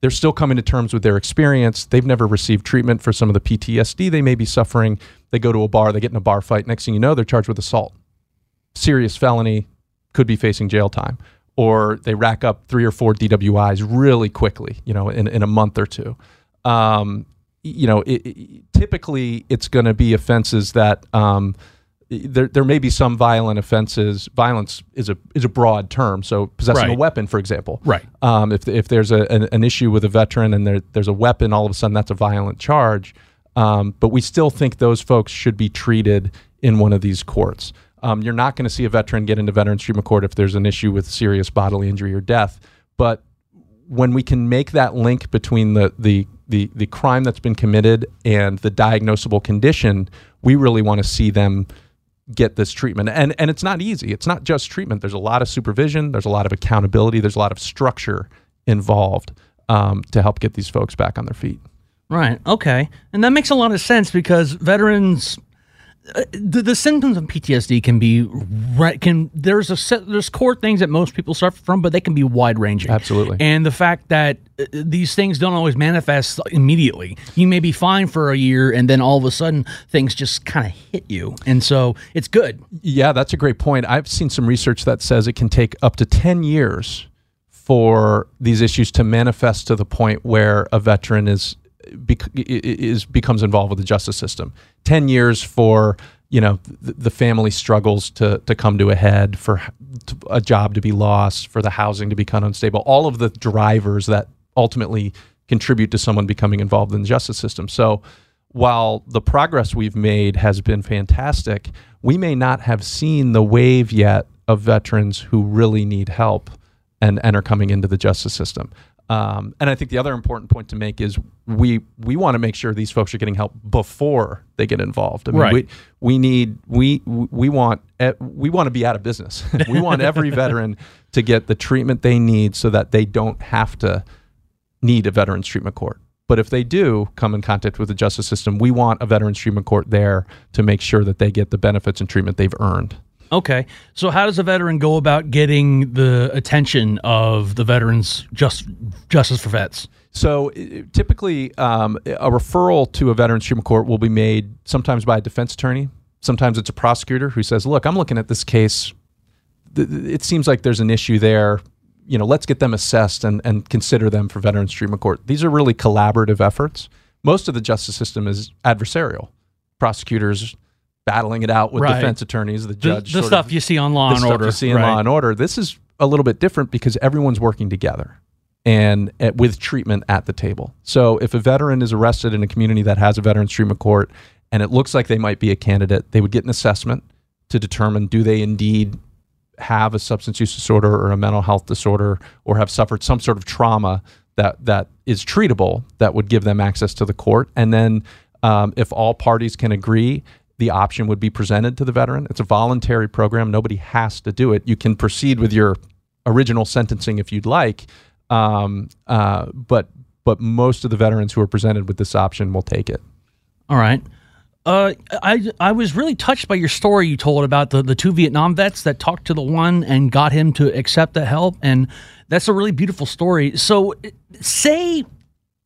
They're still coming to terms with their experience. They've never received treatment for some of the PTSD they may be suffering. They go to a bar, they get in a bar fight. Next thing you know, they're charged with assault, serious felony, could be facing jail time. Or they rack up three or four DWIs really quickly, you know, in, in a month or two. Um, you know, it, it, typically it's going to be offenses that um, there, there may be some violent offenses. Violence is a is a broad term. So possessing a weapon, for example, Right. Um, if if there's a, an, an issue with a veteran and there, there's a weapon, all of a sudden that's a violent charge. Um, but we still think those folks should be treated in one of these courts. Um, you're not going to see a veteran get into veterans treatment court if there's an issue with serious bodily injury or death. But when we can make that link between the the the, the crime that's been committed and the diagnosable condition, we really want to see them get this treatment. And and it's not easy. It's not just treatment. There's a lot of supervision. There's a lot of accountability. There's a lot of structure involved um, to help get these folks back on their feet. Right. Okay. And that makes a lot of sense because veterans, the, the symptoms of PTSD can be right. Can there's a set there's core things that most people suffer from, but they can be wide ranging. Absolutely. And the fact that uh, these things don't always manifest immediately. You may be fine for a year, and then all of a sudden things just kind of hit you, and so it's good. Yeah, that's a great point. I've seen some research that says it can take up to 10 years for these issues to manifest to the point where a veteran is bec- is becomes involved with the justice system. 10 years for, you know, the, the family struggles to to come to a head, for a job to be lost, for the housing to become unstable. All of the drivers that ultimately contribute to someone becoming involved in the justice system. So while the progress we've made has been fantastic, we may not have seen the wave yet of veterans who really need help and, and are coming into the justice system. Um, and I think the other important point to make is we we want to make sure these folks are getting help before they get involved. I mean, Right. we we need we we want we want to be out of business. we want every veteran to get the treatment they need so that they don't have to need a veterans treatment court. But if they do come in contact with the justice system, we want a veterans treatment court there to make sure that they get the benefits and treatment they've earned. Okay. So how does a veteran go about getting the attention of the veterans just justice for vets? So typically, um, a referral to a veterans treatment court will be made sometimes by a defense attorney. Sometimes it's a prosecutor who says, "Look, I'm looking at this case. It seems like there's an issue there. You know, let's get them assessed and, and consider them for veterans treatment court." These are really collaborative efforts. Most of the justice system is adversarial. Prosecutors battling it out with Right. defense attorneys. The The, judge, the sort stuff of- you see on Law the and stuff Order. you see in right. Law and Order. This is a little bit different because everyone's working together and uh, with treatment at the table. So if a veteran is arrested in a community that has a veterans treatment court and it looks like they might be a candidate, they would get an assessment to determine do they indeed have a substance use disorder or a mental health disorder or have suffered some sort of trauma that that is treatable that would give them access to the court and then um, if all parties can agree the option would be presented to the veteran. It's a voluntary program. Nobody has to do it. You can proceed with your original sentencing if you'd like. Um, uh, but but most of the veterans who are presented with this option will take it. All right. Uh, I I was really touched by your story you told about the, the two Vietnam vets that talked to the one and got him to accept the help, and that's a really beautiful story. So, say,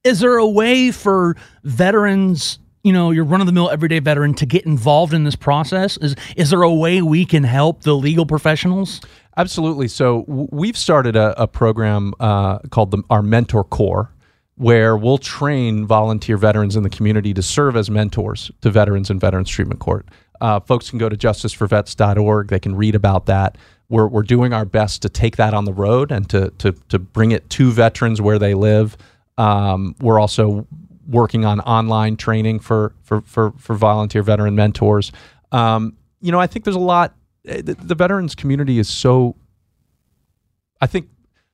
is there a way for veterans, you know, your run of the mill everyday veteran, to get involved in this process? Is is there a way we can help the legal professionals? Absolutely. So we've started a, a program uh, called the, our Mentor Corps, where we'll train volunteer veterans in the community to serve as mentors to veterans in Veterans Treatment Court. Uh, folks can go to justiceforvets.org. They can read about that. We're, we're doing our best to take that on the road and to, to, to bring it to veterans where they live. Um, we're also working on online training for, for, for, for volunteer veteran mentors. Um, you know, I think there's a lot. eh, The, the veterans community is so I think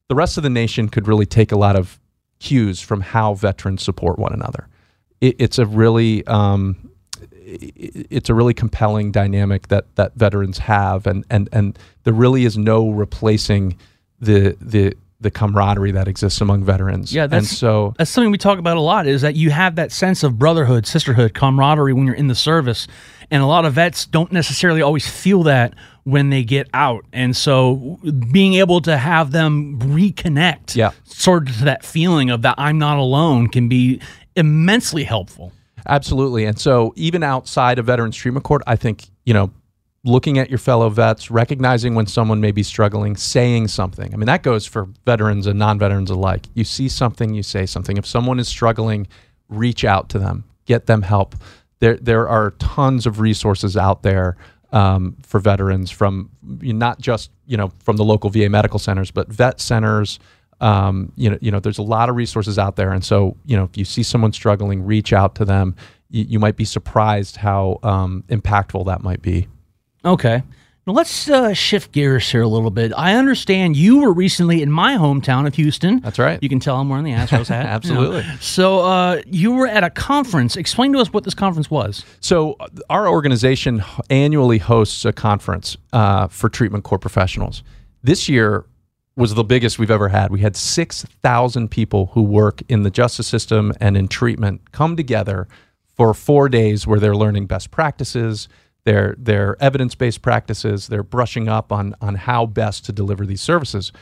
the rest of the nation could really take a lot of cues from how veterans support one another. It, it's a really um, i- it's a really compelling dynamic that that veterans have, and and and there really is no replacing the the the camaraderie that exists among veterans. Yeah, and so That's something we talk about a lot. Is that you have that sense of brotherhood, sisterhood, camaraderie when you're in the service, and a lot of vets don't necessarily always feel that when they get out. And so, being able to have them reconnect, Yeah. sort of to that feeling of that I'm not alone, can be immensely helpful. Absolutely. And so, even outside of Veterans Treatment Court, I think, you know, looking at your fellow vets, recognizing when someone may be struggling, saying something. I mean, that goes for veterans and non veterans alike. You see something, you say something. If someone is struggling, reach out to them, get them help. There, there are tons of resources out there um, for veterans from not just you know from the local VA medical centers, but vet centers. Um, you know, you know, there's a lot of resources out there, and so you know, if you see someone struggling, reach out to them. You, you might be surprised how um, impactful that might be. Okay. Now let's uh, shift gears here a little bit. I understand you were recently in my hometown of Houston. That's right. You can tell I'm wearing the Astros hat. Absolutely. You know. So uh, you were at a conference. Explain to us what this conference was. So, uh, our organization annually hosts a conference uh, for treatment court professionals. This year was the biggest we've ever had. We had 6,000 people who work in the justice system and in treatment come together for four days where they're learning best practices, their, their evidence based practices, they're brushing up on, on how best to deliver these services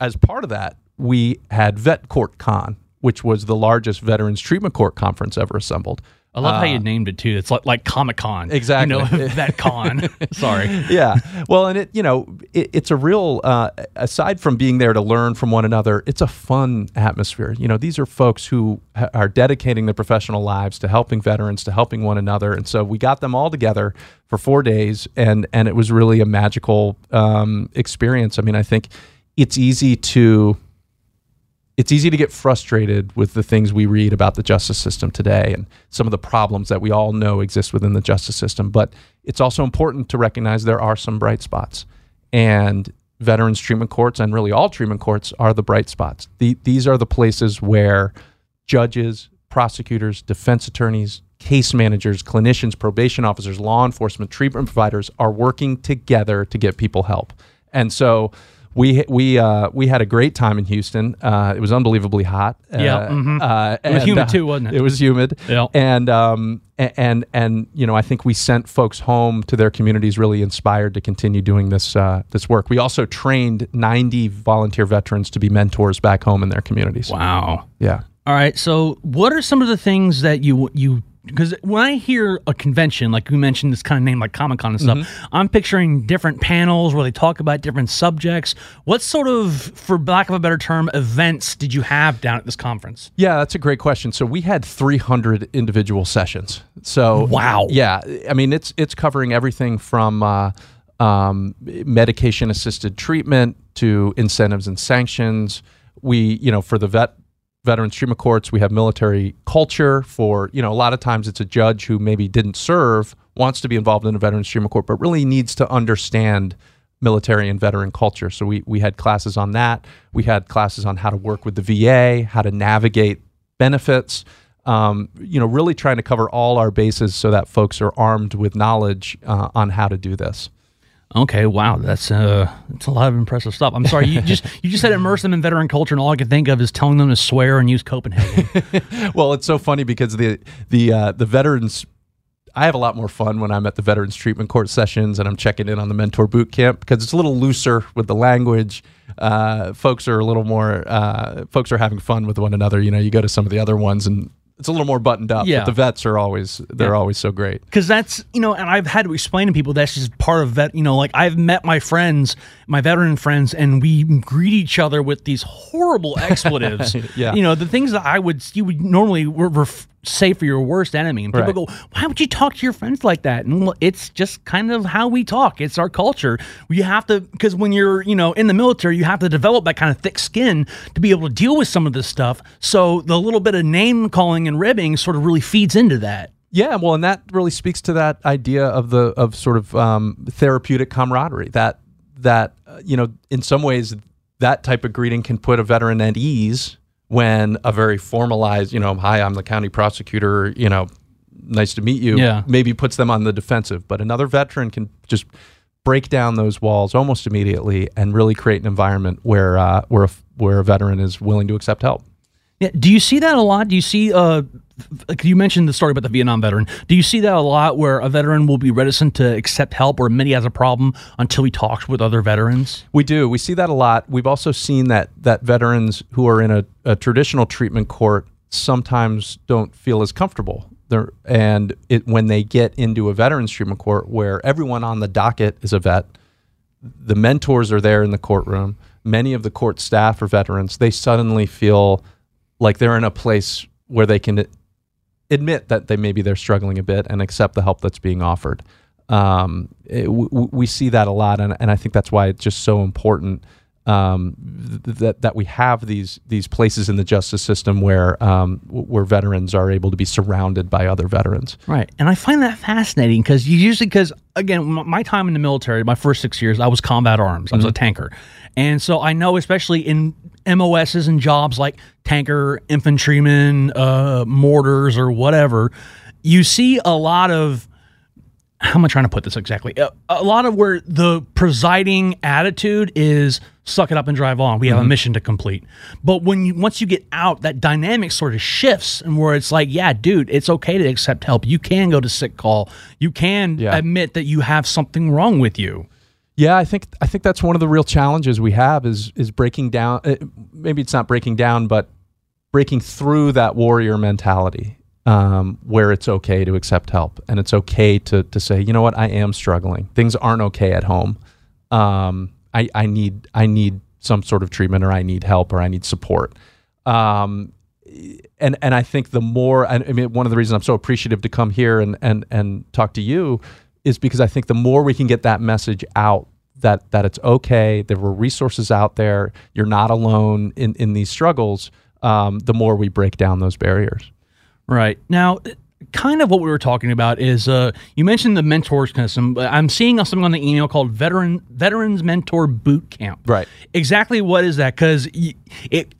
as part of that, we had Vet Court Con, which was the largest veterans treatment court conference ever assembled. I love how you named it too. It's like, like Comic Con. Uh, Exactly. You know, that con. Sorry. yeah. Well, and it, you know, it, it's a real, uh, aside from being there to learn from one another, it's a fun atmosphere. You know, these are folks who ha- are dedicating their professional lives to helping veterans, to helping one another. And so we got them all together for four days, and, and it was really a magical um, experience. I mean, I think it's easy to it's easy to get frustrated with the things we read about the justice system today and some of the problems that we all know exist within the justice system. But it's also important to recognize there are some bright spots. And veterans treatment courts and really all treatment courts are the bright spots. The, these are the places where judges, prosecutors, defense attorneys, case managers, clinicians, probation officers, law enforcement, treatment providers are working together to get people help. And so we we uh, we had a great time in Houston. Uh, it was unbelievably hot. Yeah, Uh, mhm. uh, It was and, humid uh, too, wasn't it? It was humid. Yeah. And um and and you know I think we sent folks home to their communities really inspired to continue doing this uh, this work. We also trained 90 volunteer veterans to be mentors back home in their communities. Wow. Yeah. All right. So, what are some of the things that you you because when I hear a convention like you mentioned, this kind of name like Comic Con and stuff, I'm picturing different panels where they talk about different subjects. What sort of, for lack of a better term, events did you have down at this conference? Yeah, that's a great question. So we had 300 individual sessions. So Wow. yeah, I mean it's it's covering everything from uh, um, medication assisted treatment to incentives and sanctions. We you know for the vet veterans treatment courts we have military culture for you know a lot of times it's a judge who maybe didn't serve wants to be involved in a veterans treatment court but really needs to understand military and veteran culture. So we, we had classes on that. We had classes on how to work with the VA, how to navigate benefits. Um, you know, really trying to cover all our bases so that folks are armed with knowledge uh, on how to do this. Okay, wow, that's uh, that's a lot of impressive stuff. I'm sorry, you just you just said immerse them in veteran culture, and all I could think of is telling them to swear and use Copenhagen. well, it's so funny because the the uh, the veterans. I have a lot more fun when I'm at the veterans treatment court sessions and I'm checking in on the mentor boot camp because it's a little looser with the language. Uh, folks are a little more. Uh, folks are having fun with one another. You know, you go to some of the other ones and it's a little more buttoned up. Yeah. But the vets are always they're Yeah. always so great. because that's you know and i've had to explain to people that's just part of vet you know like i've met my friends my veteran friends and we greet each other with these horrible expletives Yeah. you know the things that i would you would normally re- ref- say for your worst enemy. And people Right. go why would you talk to your friends like that? And it's just kind of how we talk. It's our culture. You have to because when you're you know in the military you have to develop that kind of thick skin to be able to deal with some of this stuff. So the little bit of name calling and ribbing sort of really feeds into that. Yeah, well, and that really speaks to that idea of the of sort of um, therapeutic camaraderie. That that uh, you know, in some ways, that type of greeting can put a veteran at ease when a very formalized, you know, hi, I'm the county prosecutor, you know, nice to meet you. Yeah. maybe puts them on the defensive. But another veteran can just break down those walls almost immediately and really create an environment where uh, where a, where a veteran is willing to accept help. Yeah. Do you see that a lot? Do you see, uh, you mentioned the story about the Vietnam veteran. Do you see that a lot where a veteran will be reticent to accept help or admit has a problem until he talks with other veterans? We do. We see that a lot. We've also seen that that veterans who are in a, a traditional treatment court sometimes don't feel as comfortable. They're, and it, when they get into a veterans treatment court where everyone on the docket is a vet, the mentors are there in the courtroom. Many of the court staff are veterans. They suddenly feel like they're in a place where they can admit that they maybe they're struggling a bit and accept the help that's being offered. Um, it- w- we see that a lot, and, and I think that's why it's just so important um, th- that that we have these these places in the justice system where um, where veterans are able to be surrounded by other veterans. Right. And I find that fascinating because usually, because again, my time in the military, my first six years, I was combat arms, I was a tanker. And so I know, especially in MOSs and jobs like tanker, infantryman, uh, mortars, or whatever, you see a lot of how am I trying to put this exactly? A, a lot of where the presiding attitude is suck it up and drive on. We have a mission to complete. But when you once you get out, that dynamic sort of shifts and where it's like, yeah, dude, it's okay to accept help. You can go to sick call. You can Yeah. admit that you have something wrong with you. Yeah, I think I think that's one of the real challenges we have is is breaking down. Uh, maybe it's not breaking down, but breaking through that warrior mentality, um, where it's okay to accept help and it's okay to to say, you know what, I am struggling. Things aren't okay at home. Um, I I need I need some sort of treatment or I need help or I need support. Um, and and I think the more I mean one of the reasons I'm so appreciative to come here and and and talk to you is because I think the more we can get that message out that that it's okay. There were resources out there. You're not alone in in these struggles. Um, the more we break down those barriers. Right. Now, kind of what we were talking about is uh, you mentioned the mentors kind of some I'm seeing something on the email called veteran veterans mentor boot camp. Right. Exactly what is that? Because it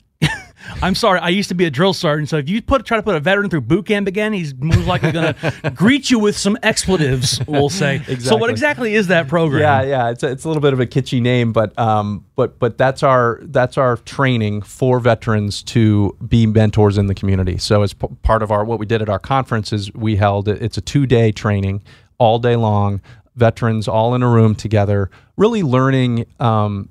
I'm sorry, I used to be a drill sergeant, so if you put try to put a veteran through boot camp again, he's most likely going to greet you with some expletives. We'll say. Exactly. So, what exactly is that program? Yeah, yeah, it's a, it's a little bit of a kitschy name, but um, but but that's our that's our training for veterans to be mentors in the community. So, as p- part of our what we did at our conference is we held it's a two day training, all day long, veterans all in a room together, really learning um,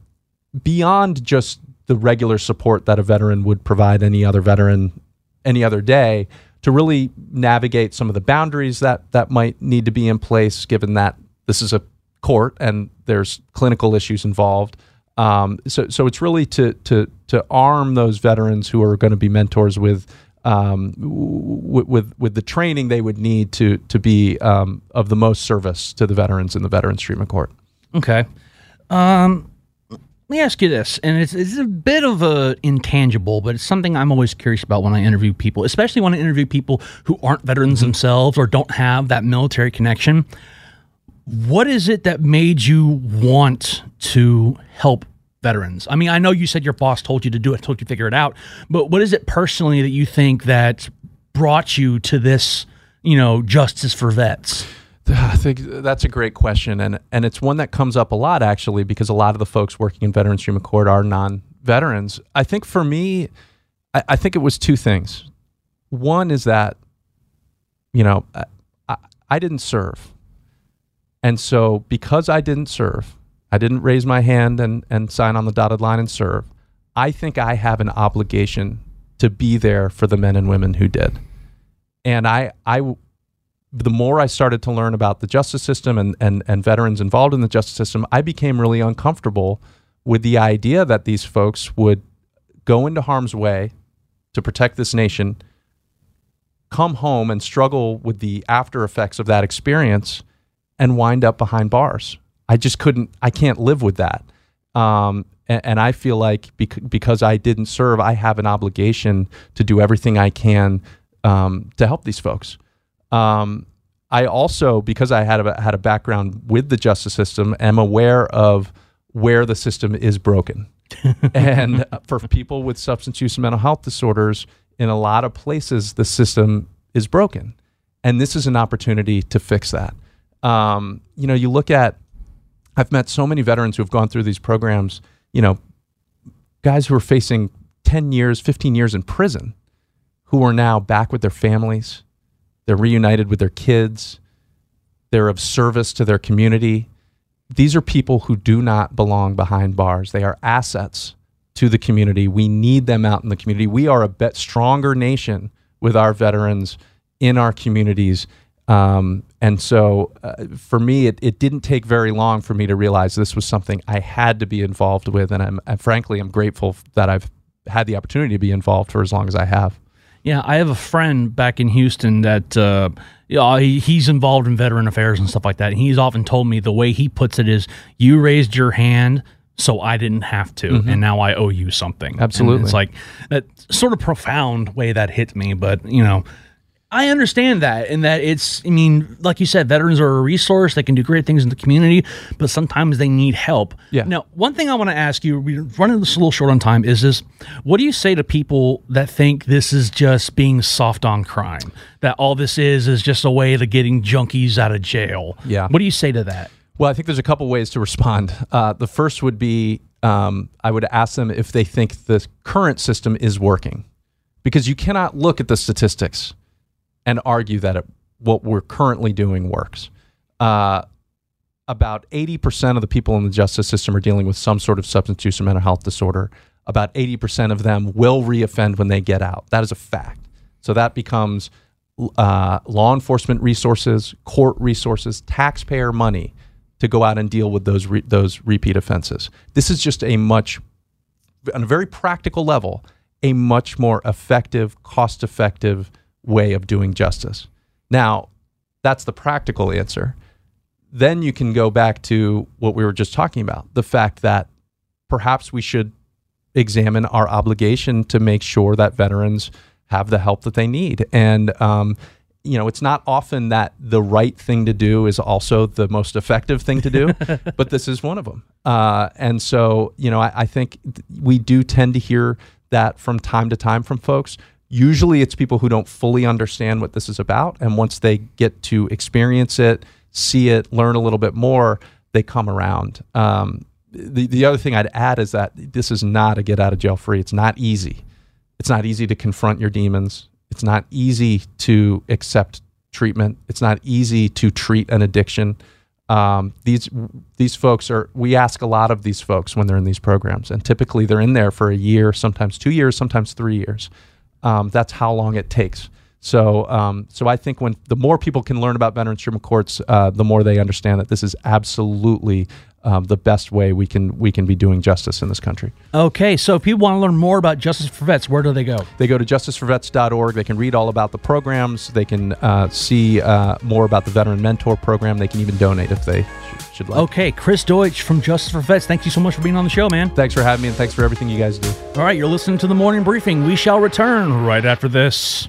beyond just the regular support that a veteran would provide any other veteran any other day to really navigate some of the boundaries that that might need to be in place given that this is a court and there's clinical issues involved um, so so it's really to to to arm those veterans who are going to be mentors with um, w- with with the training they would need to to be um, of the most service to the veterans in the veterans treatment court Okay. Um, let me ask you this, and it's, it's a bit of a intangible, but it's something I'm always curious about when I interview people, especially when I interview people who aren't veterans mm-hmm. themselves or don't have that military connection. What is it that made you want to help veterans? I mean, I know you said your boss told you to do it, told you to figure it out, but what is it personally that you think that brought you to this, you know, justice for vets? I think that's a great question, and and it's one that comes up a lot actually because a lot of the folks working in Veterans Treatment Court are non-veterans. I think for me, I, I think it was two things. One is that, you know, I, I, I didn't serve, and so because I didn't serve, I didn't raise my hand and and sign on the dotted line and serve. I think I have an obligation to be there for the men and women who did, and I I the more I started to learn about the justice system and, and, and veterans involved in the justice system, I became really uncomfortable with the idea that these folks would go into harm's way to protect this nation, come home and struggle with the after effects of that experience, and wind up behind bars. I just couldn't, I can't live with that. Um, and, and I feel like bec- because I didn't serve, I have an obligation to do everything I can um, to help these folks. Um, I also, because I had a, had a background with the justice system, am aware of where the system is broken. and for people with substance use and mental health disorders, in a lot of places, the system is broken. And this is an opportunity to fix that. Um, you know, you look at, I've met so many veterans who have gone through these programs, you know, guys who are facing 10 years, 15 years in prison, who are now back with their families they're reunited with their kids. They're of service to their community. These are people who do not belong behind bars. They are assets to the community. We need them out in the community. We are a bit stronger nation with our veterans in our communities. Um, and so uh, for me, it, it didn't take very long for me to realize this was something I had to be involved with. And I'm, and frankly, I'm grateful that I've had the opportunity to be involved for as long as I have. Yeah, I have a friend back in Houston that uh, yeah, he, he's involved in veteran affairs and stuff like that. And he's often told me the way he puts it is, "You raised your hand, so I didn't have to, Mhm. and now I owe you something." And Absolutely. it's like that sort of profound way that hit me. But you know, I understand that, and that it's. I mean, like you said, veterans are a resource; they can do great things in the community, but sometimes they need help. Yeah. Now, one thing I want to ask you, we're running this a little short on time, is this: what do you say to people that think this is just being soft on crime? That all this is is just a way to getting junkies out of jail. Yeah. What do you say to that? Well, I think there's a couple ways to respond. Uh, the first would be um, I would ask them if they think the current system is working, because you cannot look at the statistics and argue that it, what we're currently doing works. Uh, about 80% of the people in the justice system are dealing with some sort of substance use or mental health disorder. About 80% of them will reoffend when they get out. That is a fact. So that becomes uh, law enforcement resources, court resources, taxpayer money to go out and deal with those re- those repeat offenses. This is just a much, on a very practical level, a much more effective, cost effective way of doing justice. Now, that's the practical answer. then you can go back to what we were just talking about the fact that perhaps we should examine our obligation to make sure that veterans have the help that they need. And, um, you know, it's not often that the right thing to do is also the most effective thing to do, but this is one of them. Uh, and so, you know, I, I think th- we do tend to hear that from time to time from folks. Usually it's people who don't fully understand what this is about. And once they get to experience it, see it, learn a little bit more, they come around. Um, the, the other thing I'd add is that this is not a get out of jail free. It's not easy. It's not easy to confront your demons. It's not easy to accept treatment. It's not easy to treat an addiction. Um, these these folks are. We ask a lot of these folks when they're in these programs, and typically they're in there for a year, sometimes two years, sometimes three years. Um, that's how long it takes. So, um, so I think when the more people can learn about veterans treatment courts, uh, the more they understand that this is absolutely um, the best way we can we can be doing justice in this country. Okay, so if people want to learn more about Justice for Vets, where do they go? They go to justiceforvets.org. They can read all about the programs. They can uh, see uh, more about the Veteran Mentor Program. They can even donate if they sh- should like. Okay, Chris Deutsch from Justice for Vets. Thank you so much for being on the show, man. Thanks for having me, and thanks for everything you guys do. All right, you're listening to the morning briefing. We shall return right after this.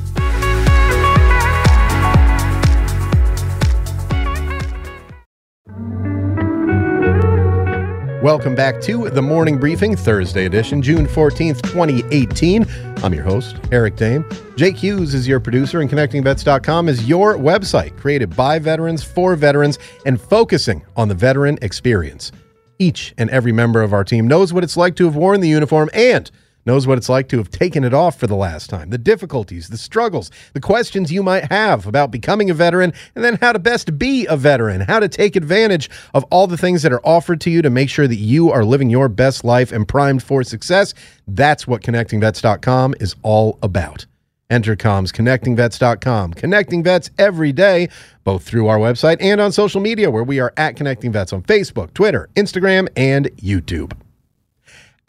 Welcome back to the morning briefing, Thursday edition, June 14th, 2018. I'm your host, Eric Dehm. Jake Hughes is your producer, and ConnectingVets.com is your website created by veterans for veterans and focusing on the veteran experience. Each and every member of our team knows what it's like to have worn the uniform and knows what it's like to have taken it off for the last time, the difficulties, the struggles, the questions you might have about becoming a veteran, and then how to best be a veteran, how to take advantage of all the things that are offered to you to make sure that you are living your best life and primed for success. That's what ConnectingVets.com is all about. Entercom's ConnectingVets.com. Connecting vets every day, both through our website and on social media, where we are at Connecting Vets on Facebook, Twitter, Instagram, and YouTube.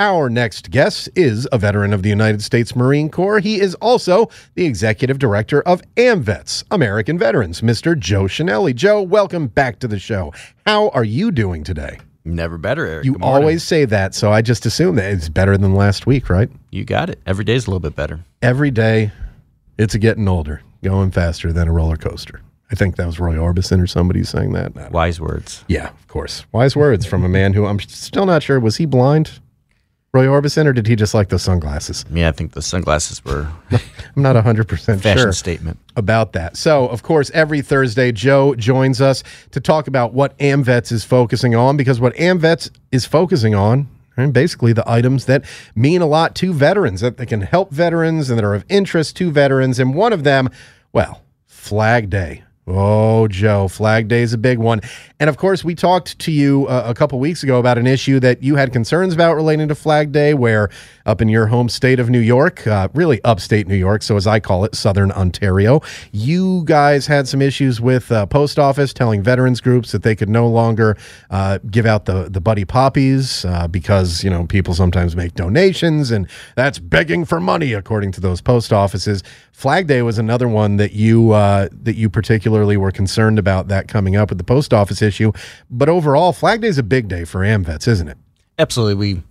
Our next guest is a veteran of the United States Marine Corps. He is also the executive director of AMVETS, American Veterans, Mr. Joe Chenelly. Joe, welcome back to the show. How are you doing today? Never better, Eric. You always say that, so I just assume that it's better than last week, right? You got it. Every day's a little bit better. Every day, it's a getting older, going faster than a roller coaster. I think that was Roy Orbison or somebody saying that. Wise words. Yeah, of course. Wise words from a man who I'm still not sure. Was he blind, Roy Orbison, or did he just like those sunglasses? Yeah, I think the sunglasses were I'm not 100% fashion sure statement. about that. So, of course, every Thursday, Joe joins us to talk about what AMVETS is focusing on because what AMVETS is focusing on. And basically, the items that mean a lot to veterans, that they can help veterans and that are of interest to veterans. And one of them, well, Flag Day. Oh, Joe, Flag Day is a big one. And of course, we talked to you uh, a couple weeks ago about an issue that you had concerns about relating to Flag Day, where up in your home state of New York, uh, really upstate New York, so as I call it, Southern Ontario, you guys had some issues with uh, post office telling veterans groups that they could no longer uh, give out the the buddy poppies uh, because you know people sometimes make donations and that's begging for money according to those post offices. Flag Day was another one that you uh, that you particularly were concerned about that coming up with the post office issue. But overall, Flag Day is a big day for AMVETS, isn't it? Absolutely. We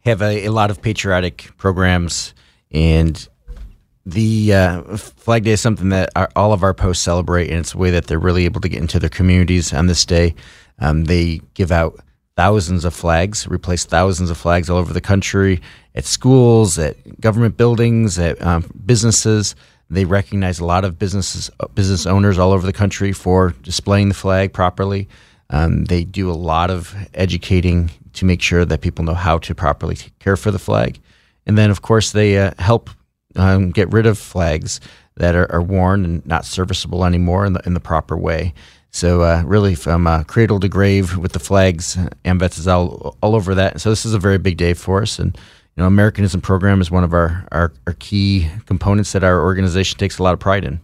have a, a lot of patriotic programs, and the uh, Flag Day is something that our, all of our posts celebrate, and it's a way that they're really able to get into their communities on this day. Um, they give out thousands of flags, replace thousands of flags all over the country at schools, at government buildings, at um, businesses. They recognize a lot of businesses, business owners all over the country for displaying the flag properly. Um, they do a lot of educating to make sure that people know how to properly care for the flag. And then, of course, they uh, help um, get rid of flags that are, are worn and not serviceable anymore in the, in the proper way. So, uh, really, from uh, cradle to grave with the flags, AMVETS is all, all over that. So, this is a very big day for us. And, you know, Americanism program is one of our, our, our key components that our organization takes a lot of pride in.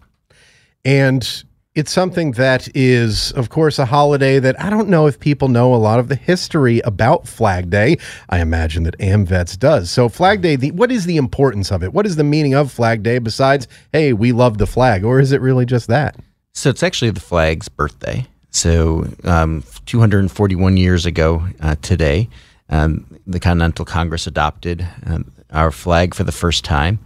And it's something that is, of course, a holiday that I don't know if people know a lot of the history about Flag Day. I imagine that AmVets does. So, Flag Day, the, what is the importance of it? What is the meaning of Flag Day besides, hey, we love the flag? Or is it really just that? So it's actually the flag's birthday. So um, 241 years ago uh, today, um, the Continental Congress adopted um, our flag for the first time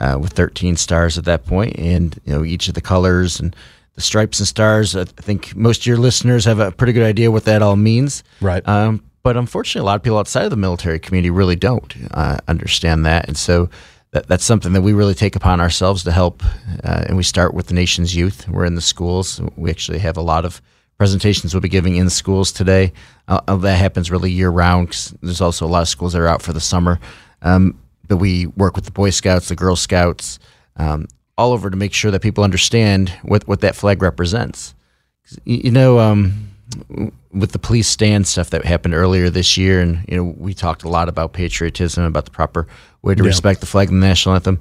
uh, with 13 stars at that point, and you know each of the colors and the stripes and stars. I think most of your listeners have a pretty good idea what that all means. Right. Um, but unfortunately, a lot of people outside of the military community really don't uh, understand that, and so that, that's something that we really take upon ourselves to help. Uh, and we start with the nation's youth. We're in the schools. We actually have a lot of presentations we'll be giving in schools today. Uh, uh that happens really year round. there's also a lot of schools that are out for the summer. Um, but we work with the Boy Scouts, the Girl Scouts, um, all over to make sure that people understand what, what that flag represents. You know, um, with the police stand stuff that happened earlier this year, and you know, we talked a lot about patriotism, about the proper way to yeah. respect the flag and the national anthem.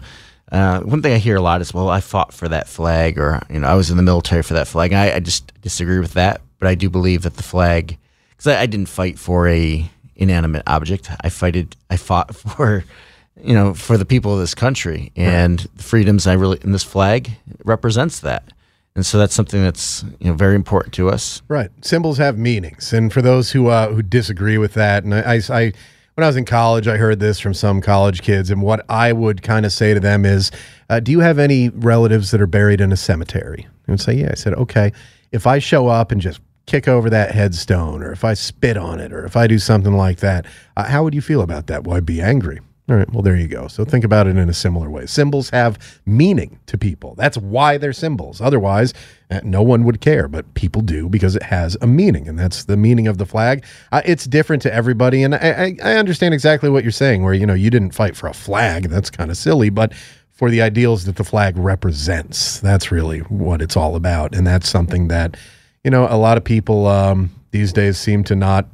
Uh, one thing I hear a lot is, "Well, I fought for that flag," or you know, "I was in the military for that flag." I, I just disagree with that, but I do believe that the flag, because I, I, didn't fight for a inanimate object. I fighted, I fought for, you know, for the people of this country and right. the freedoms. I really, and this flag represents that. And so that's something that's you know very important to us. Right. Symbols have meanings, and for those who uh, who disagree with that, and I, I when I was in college, I heard this from some college kids, and what I would kind of say to them is, uh, "Do you have any relatives that are buried in a cemetery?" And say, "Yeah." I said, "Okay." If I show up and just kick over that headstone, or if I spit on it, or if I do something like that, uh, how would you feel about that? Well, I'd be angry. All right, well, there you go. So think about it in a similar way. Symbols have meaning to people. That's why they're symbols. Otherwise, uh, no one would care, but people do because it has a meaning, and that's the meaning of the flag. Uh, it's different to everybody, and I, I, I understand exactly what you're saying. Where you know you didn't fight for a flag, that's kind of silly, but for the ideals that the flag represents, that's really what it's all about, and that's something that you know a lot of people um, these days seem to not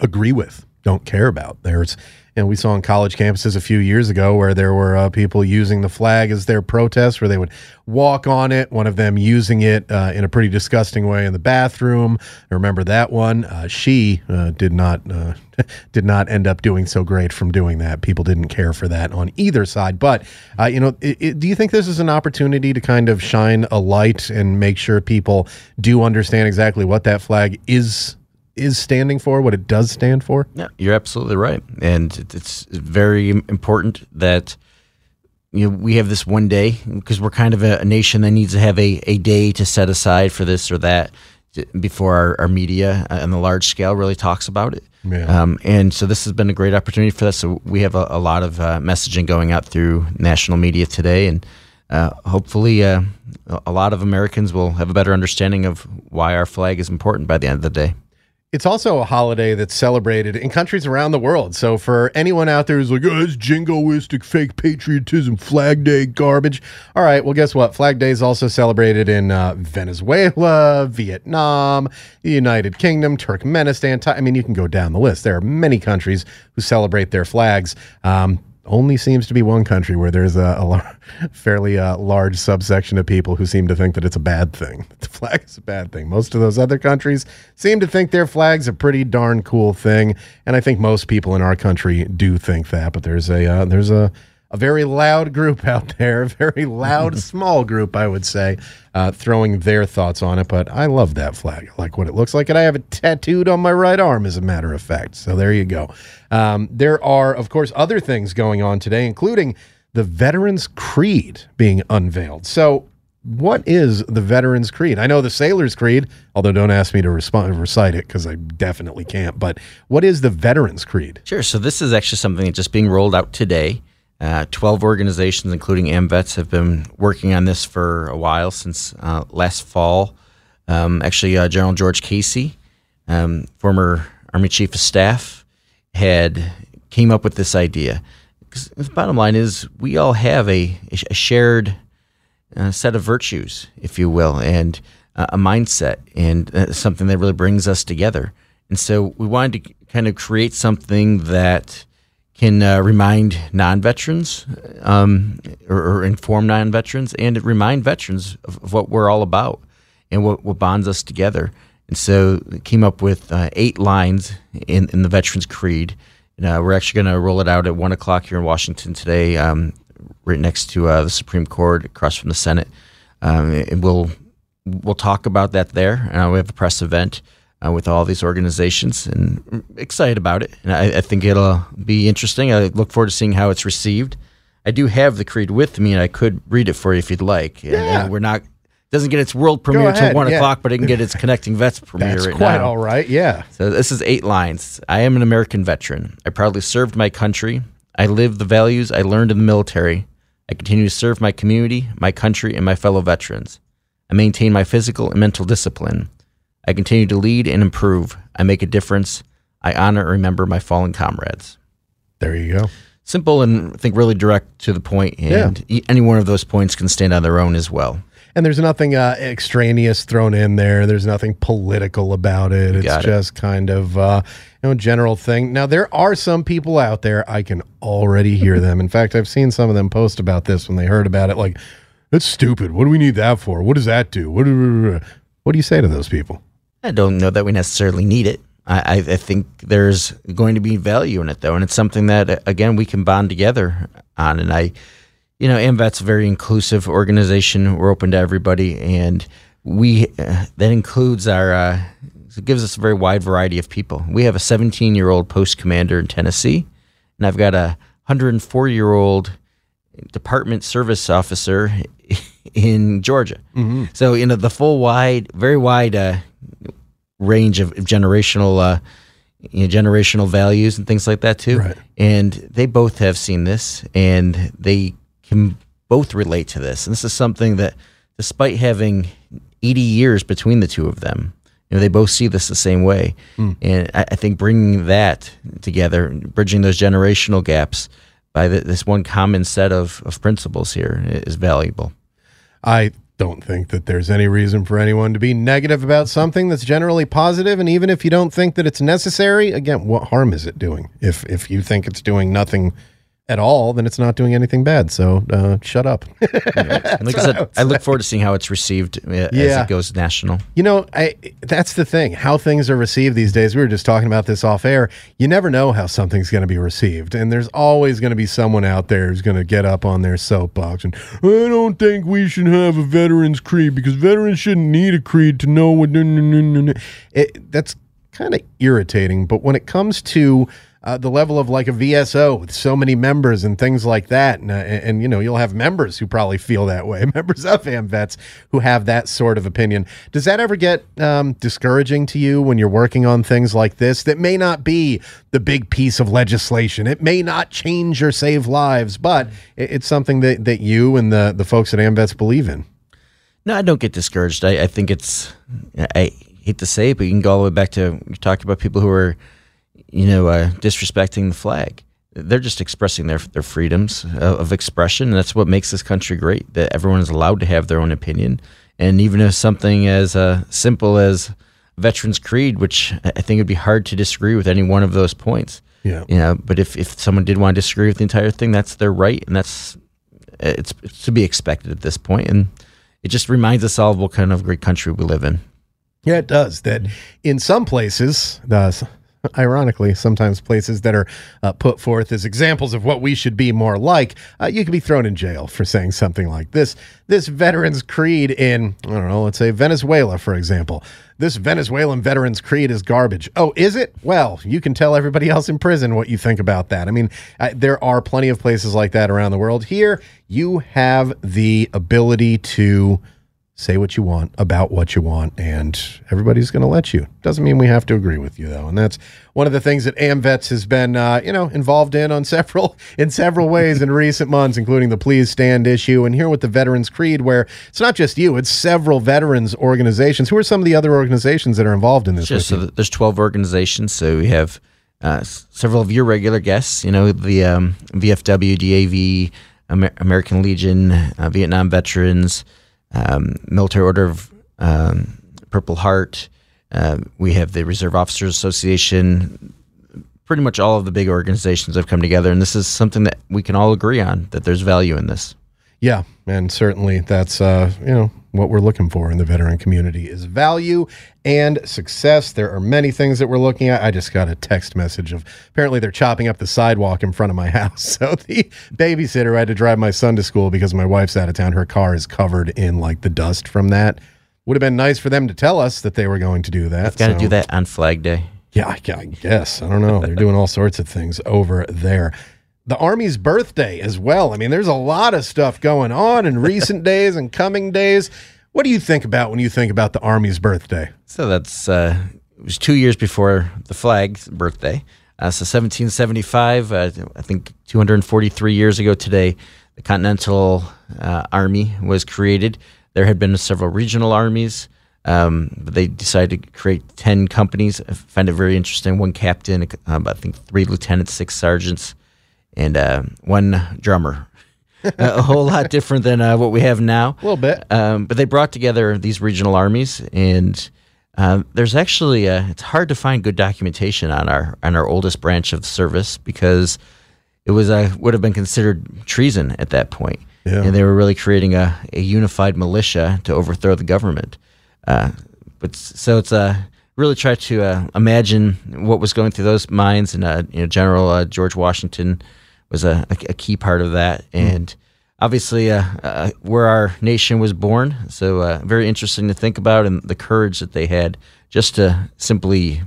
agree with, don't care about. There's and we saw on college campuses a few years ago where there were uh, people using the flag as their protest, where they would walk on it. One of them using it uh, in a pretty disgusting way in the bathroom. I remember that one. Uh, she uh, did not uh, did not end up doing so great from doing that. People didn't care for that on either side. But uh, you know, it, it, do you think this is an opportunity to kind of shine a light and make sure people do understand exactly what that flag is? Is standing for, what it does stand for? Yeah, you're absolutely right, and it's very important that you know we have this one day because we're kind of a, a, nation that needs to have a, a day to set aside for this or that before our, our media on the large scale really talks about it. Yeah. Um, and so this has been a great opportunity for us. So we have a, a lot of uh, messaging going out through national media today, and uh, hopefully uh, a lot of Americans will have a better understanding of why our flag is important by the end of the day. It's also a holiday that's celebrated in countries around the world. So for anyone out there who's like, oh, it's jingoistic, fake patriotism, Flag Day garbage. All right, well, guess what? Flag Day is also celebrated in uh, Venezuela, Vietnam, the United Kingdom, Turkmenistan. I mean, you can go down the list. There are many countries who celebrate their flags. Um, only seems to be one country where there's a, a fairly uh, large subsection of people who seem to think that it's a bad thing. The flag is a bad thing. Most of those other countries seem to think their flag's a pretty darn cool thing, and I think most people in our country do think that. But there's a uh, there's a a very loud group out there, a very loud, small group, I would say, uh, throwing their thoughts on it. But I love that flag. I like what it looks like, and I have it tattooed on my right arm, as a matter of fact. So there you go. Um, there are, of course, other things going on today, including the Veterans Creed being unveiled. So, what is the Veterans Creed? I know the Sailor's Creed, although don't ask me to respond, recite it because I definitely can't. But what is the Veterans Creed? Sure. So, this is actually something that's just being rolled out today. Uh, 12 organizations, including AMVETS, have been working on this for a while since uh, last fall. Um, actually, uh, General George Casey, um, former Army Chief of Staff, had came up with this idea. The bottom line is, we all have a, a shared uh, set of virtues, if you will, and a mindset, and uh, something that really brings us together. And so, we wanted to kind of create something that can uh, remind non-veterans um, or, or inform non-veterans and remind veterans of, of what we're all about and what, what bonds us together. And so came up with uh, eight lines in, in the Veterans Creed. And, uh, we're actually going to roll it out at one o'clock here in Washington today, um, right next to uh, the Supreme Court, across from the Senate. Um, and we'll we'll talk about that there. Uh, we have a press event uh, with all these organizations, and I'm excited about it. And I, I think it'll be interesting. I look forward to seeing how it's received. I do have the creed with me, and I could read it for you if you'd like. And, Yeah. and we're not doesn't get its world premiere until one yeah. o'clock, but it can get its connecting vets premiere That's right quite now. all right. Yeah. So this is eight lines. I am an American veteran. I proudly served my country. I live the values I learned in the military. I continue to serve my community, my country, and my fellow veterans. I maintain my physical and mental discipline. I continue to lead and improve. I make a difference. I honor and remember my fallen comrades. There you go. Simple and I think really direct to the point. and e- any one of those points can stand on their own as well. And there's nothing uh, extraneous thrown in there. There's nothing political about it. It's it. just kind of uh, you know general thing. Now there are some people out there. I can already hear them. In fact, I've seen some of them post about this when they heard about it. Like, that's stupid. What do we need that for? What does that do? What do, what do you say to those people? I don't know that we necessarily need it. I, I, think there's going to be value in it, though, and it's something that again we can bond together on. And I, you know, AMVET's a very inclusive organization. We're open to everybody, and we uh, that includes our. Uh, it gives us a very wide variety of people. We have a 17 year old post commander in Tennessee, and I've got a 104 year old department service officer in Georgia. So you know the full wide, very wide uh, range of of generational, uh, you know, generational values and things like that too. Right. And they both have seen this, and they can both relate to this. And this is something that, despite having 80 years between the two of them, you know, they both see this the same way. And I, I think bringing that together, bridging those generational gaps by the, this one common set of, of principles here is valuable. I don't think that there's any reason for anyone to be negative about something that's generally positive and even if you don't think that it's necessary again what harm is it doing? If if you think it's doing nothing at all then it's not doing anything bad so uh, shut up like I said, I look forward to seeing how it's received uh, as Yeah. it goes national. You know, I that's the thing. How things are received these days. We were just talking about this off air. You never know how something's going to be received, and there's always going to be someone out there who's going to get up on their soapbox and I don't think we should have a veterans creed because veterans shouldn't need a creed to know what. no, no, no, no, no." It, that's kind of irritating. But when it comes to uh, the level of like a VSO with so many members and things like that, and, uh, and, you know you'll have members who probably feel that way, members of AMVETS who have that sort of opinion. Does that ever get um, discouraging to you when you're working on things like this that may not be the big piece of legislation? It may not change or save lives, but it, it's something that, that you and the the folks at AMVETS believe in. No, I don't get discouraged. I, I think it's, I hate to say it, but you can go all the way back to, you talked about people who are, you know, uh, disrespecting the flag. They're just expressing their, their freedoms of, of expression. And that's what makes this country great, that everyone is allowed to have their own opinion. And even if something as uh, simple as Veterans Creed, which I think it'd be hard to disagree with any one of those points. Yeah. You know, but if, if someone did want to disagree with the entire thing, that's their right. And that's, it's, it's to be expected at this point. And it just reminds us all of what kind of great country we live in. Yeah, it does. That in some places, uh, ironically, sometimes places that are uh, put forth as examples of what we should be more like, uh, you could be thrown in jail for saying something like this. This veterans creed in, I don't know, let's say Venezuela, for example. This Venezuelan veterans creed is garbage. Oh, is it? Well, you can tell everybody else in prison what you think about that. I mean, uh, there are plenty of places like that around the world. Here, you have the ability to say what you want about what you want and everybody's going to let you doesn't mean we have to agree with you though and that's one of the things that amvets has been uh, you know involved in on several in several ways in recent months including the please stand issue and here with the veterans creed where it's not just you it's several veterans organizations who are some of the other organizations that are involved in this Sure. So there's 12 organizations. So we have uh, several of your regular guests. You know, the um, VFW, DAV, Amer- American Legion, uh, Vietnam Veterans, um, Military Order of um, Purple Heart. Uh, we have the Reserve Officers Association, pretty much all of the big organizations have come together, and this is something that we can all agree on that there's value in this. Yeah, and certainly that's uh, you know what we're looking for in the veteran community is value and success. There are many things that we're looking at. I just got a text message of apparently they're chopping up the sidewalk in front of my house. So the babysitter I had to drive my son to school because my wife's out of town. Her car is covered in like the dust from that. Would have been nice for them to tell us that they were going to do that. Got to so- do that on Flag Day. yeah, I guess. I don't know. They're doing all sorts of things over there. The Army's birthday as well. I mean, there's a lot of stuff going on in recent days and coming days. What do you think about when you think about the Army's birthday? So that's uh, it was two years before the flag's birthday. Uh, so 1775, uh, I think 243 years ago today, the Continental uh, Army was created. There had been several regional armies, um, but they decided to create 10 companies. I find it very interesting. One captain, um, I think three lieutenants, six sergeants, and uh, one drummer. a whole lot different than uh, what we have now. A little bit. Um, but they brought together these regional armies, and um, there's actually uh it's hard to find good documentation on our on our oldest branch of the service because it was uh, would have been considered treason at that point, Yeah. and they were really creating a, a unified militia to overthrow the government. Uh, but so it's uh, really try to uh, imagine what was going through those minds, and uh, you know, General uh, George Washington was a, a, a key part of that, and obviously uh, uh, where our nation was born. So uh, very interesting to think about, and the courage that they had just to simply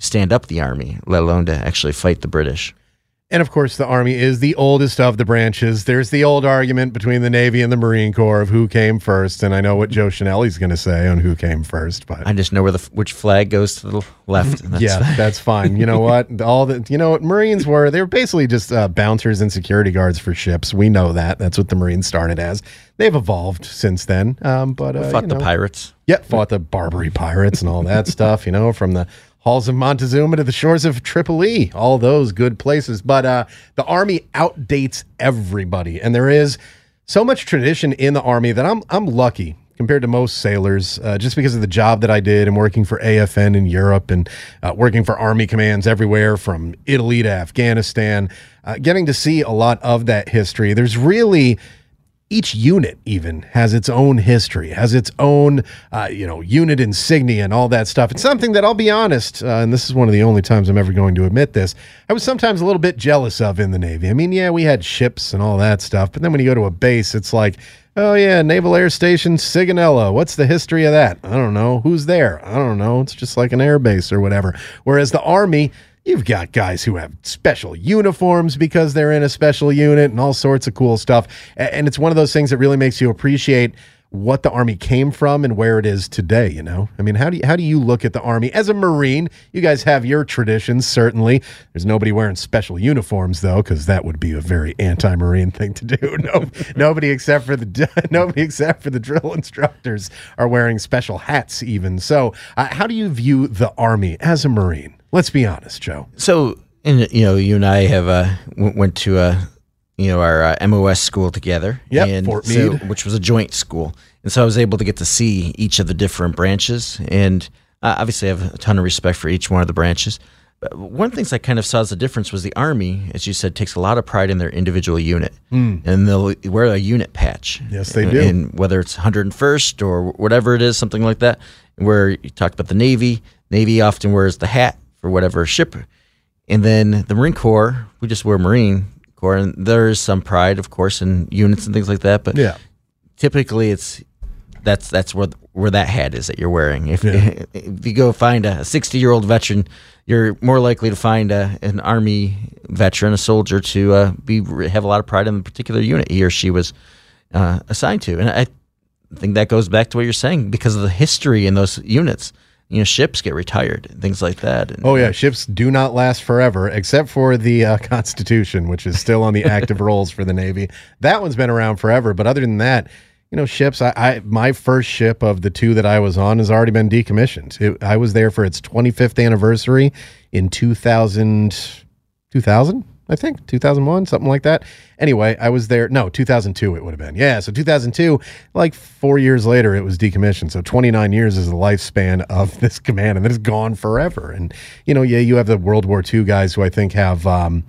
stand up the army, let alone to actually fight the British. And of course, the Army is the oldest of the branches. There's the old argument between the Navy and the Marine Corps of who came first. And I know what Joe Chenelly's going to say on who came first, but I just know where the which flag goes to the left. and That's yeah, that's fine. You know what? All the you know what Marines were. They were basically just uh, bouncers and security guards for ships. We know that. That's what the Marines started as. They've evolved since then. Um, but uh, fought you the know, pirates. Yep, fought the Barbary pirates and all that stuff. You know, from the halls of Montezuma to the shores of Tripoli, all those good places. But uh, the army outdates everybody, and there is so much tradition in the army that I'm I'm lucky compared to most sailors, uh, just because of the job that I did and working for AFN in Europe and uh, working for army commands everywhere from Italy to Afghanistan, uh, getting to see a lot of that history. There's really each unit even has its own history, has its own, uh, you know, unit insignia and all that stuff. It's something that I'll be honest, uh, and this is one of the only times I'm ever going to admit this. I was sometimes a little bit jealous of in the Navy. I mean, yeah, we had ships and all that stuff, but then when you go to a base, it's like, oh yeah, Naval Air Station Sigonella. What's the history of that? I don't know. Who's there? I don't know. It's just like an air base or whatever. Whereas the Army, You've got guys who have special uniforms because they're in a special unit and all sorts of cool stuff. And it's one of those things that really makes you appreciate what the army came from and where it is today, you know? I mean, how do you, how do you look at the army as a marine? You guys have your traditions certainly. There's nobody wearing special uniforms though cuz that would be a very anti-marine thing to do. No nobody except for the nobody except for the drill instructors are wearing special hats even. So, uh, how do you view the army as a marine? Let's be honest, Joe. So, and you know, you and I have uh, w- went to uh, you know our uh, MOS school together. Yep, and Fort so- Meade. which was a joint school, and so I was able to get to see each of the different branches, and uh, obviously I have a ton of respect for each one of the branches. But one of the things I kind of saw as the difference was the Army, as you said, takes a lot of pride in their individual unit, and they'll wear a unit patch. Yes, they do. And whether it's 101st or whatever it is, something like that. Where you talked about the Navy, Navy often wears the hat for whatever ship, and then the Marine Corps, we just wear Marine Corps, and there's some pride, of course, in units and things like that. But Yeah. typically, it's that's that's where where that hat is that you're wearing. If, Yeah. if you go find a 60 year old veteran, you're more likely to find a, an army veteran, a soldier, to uh, be have a lot of pride in the particular unit he or she was uh, assigned to. And I think that goes back to what you're saying because of the history in those units. You know, ships get retired and things like that. And, Oh yeah, ships do not last forever, except for the uh, Constitution, which is still on the active rolls for the Navy. That one's been around forever, but other than that, you know, ships. I, I my first ship of the two that I was on has already been decommissioned. It, I was there for its 25th anniversary in 2000. 2000 I think 2001, something like that. Anyway, I was there. No, 2002 it would have been. Yeah, so 2002, like four years later, it was decommissioned. So 29 years is the lifespan of this command, and it's gone forever. And you know, yeah, you have the World War II guys who I think have. Um,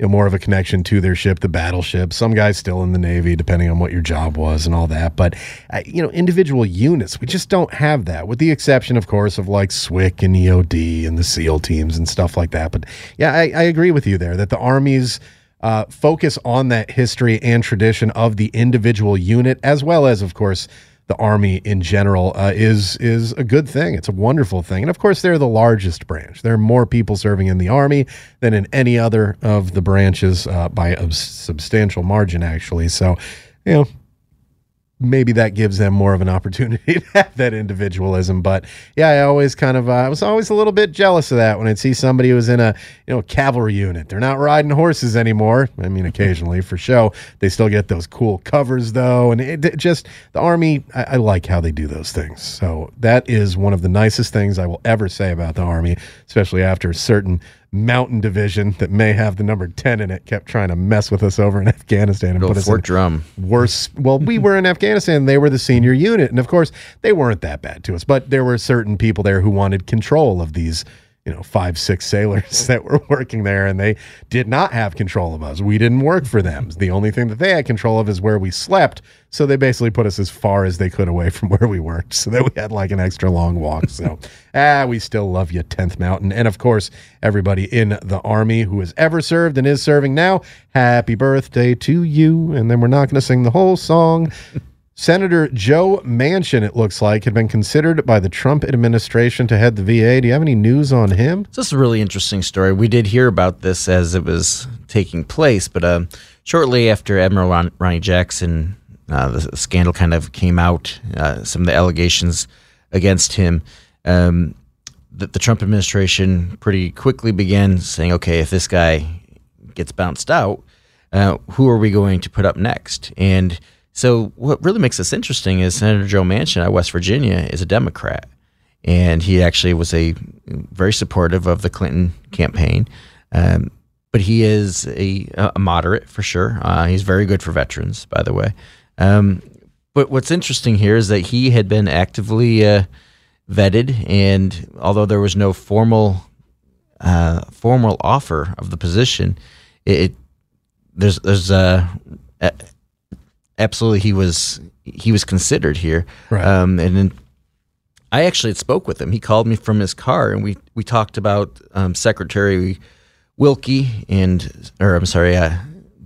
you know, more of a connection to their ship, the battleship. Some guys still in the Navy, depending on what your job was and all that. But, uh, you know, individual units, we just don't have that, with the exception, of course, of like SWCC and EOD and the SEAL teams and stuff like that. But yeah, I, I agree with you there that the Army's uh, focus on that history and tradition of the individual unit, as well as, of course, the army in general uh, is is a good thing. It's a wonderful thing, and of course, they're the largest branch. There are more people serving in the army than in any other of the branches uh, by a substantial margin, actually. So, you know, maybe that gives them more of an opportunity to have that individualism. But yeah, I always kind of uh, I was always a little bit jealous of that when I'd see somebody who was in a you know cavalry unit. They're not riding horses anymore. I mean, occasionally for show, they still get those cool covers though, and it, it just the army. I, I like how they do those things. So that is one of the nicest things I will ever say about the army, especially after certain mountain division that may have the number 10 in it kept trying to mess with us over in Afghanistan and Go put us Fort in Drum. worse. Well, we were in Afghanistan. They were the senior unit. And of course, they weren't that bad to us, but there were certain people there who wanted control of these, you know, five, six sailors that were working there and they did not have control of us. We didn't work for them. The only thing that they had control of is where we slept. So they basically put us as far as they could away from where we worked so that we had like an extra long walk. So, ah, we still love you, 10th Mountain. And of course, everybody in the Army who has ever served and is serving now, happy birthday to you. And then we're not going to sing the whole song. Senator Joe Manchin, it looks like, had been considered by the Trump administration to head the VA. Do you have any news on him? This is a really interesting story. We did hear about this as it was taking place, but uh, shortly after Admiral Ron- Ronny Jackson, uh, the scandal kind of came out, uh, some of the allegations against him, um, the, the Trump administration pretty quickly began saying, okay, if this guy gets bounced out, uh, who are we going to put up next? And so, what really makes this interesting is Senator Joe Manchin of West Virginia is a Democrat, and he actually was a very supportive of the Clinton campaign. Um, but he is a, a moderate for sure. Uh, he's very good for veterans, by the way. Um, but what's interesting here is that he had been actively uh, vetted, and although there was no formal uh, formal offer of the position, it, it there's there's uh, a absolutely he was he was considered here. Right. Um, and then I actually spoke with him. He called me from his car, and we we talked about um, Secretary Wilkie and or I'm sorry, uh,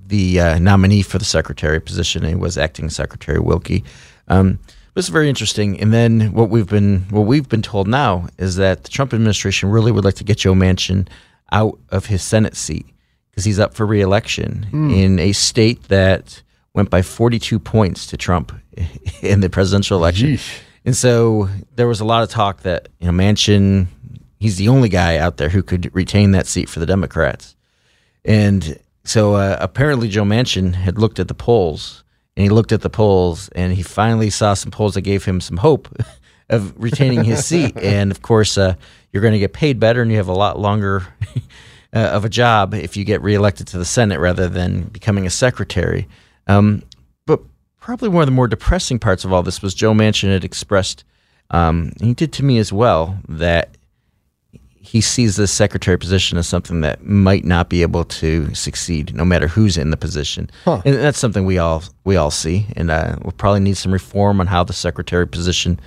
the uh, nominee for the secretary position. It was acting Secretary Wilkie. Um, it was very interesting. And then what we've been what we've been told now is that the Trump administration really would like to get Joe Manchin out of his Senate seat because he's up for reelection in a state that went by 42 points to Trump in the presidential election. And so there was a lot of talk that you know Manchin, he's the only guy out there who could retain that seat for the Democrats. And so uh, apparently Joe Manchin had looked at the polls, and he looked at the polls, and he finally saw some polls that gave him some hope of retaining his seat. And of course, uh, you're going to get paid better, and you have a lot longer uh, of a job if you get reelected to the Senate rather than becoming a secretary. Um, but probably one of the more depressing parts of all this was Joe Manchin had expressed, um, he did to me as well, that he sees this secretary position as something that might not be able to succeed, no matter who's in the position. And that's something we all we all see, and uh, we'll probably need some reform on how the secretary position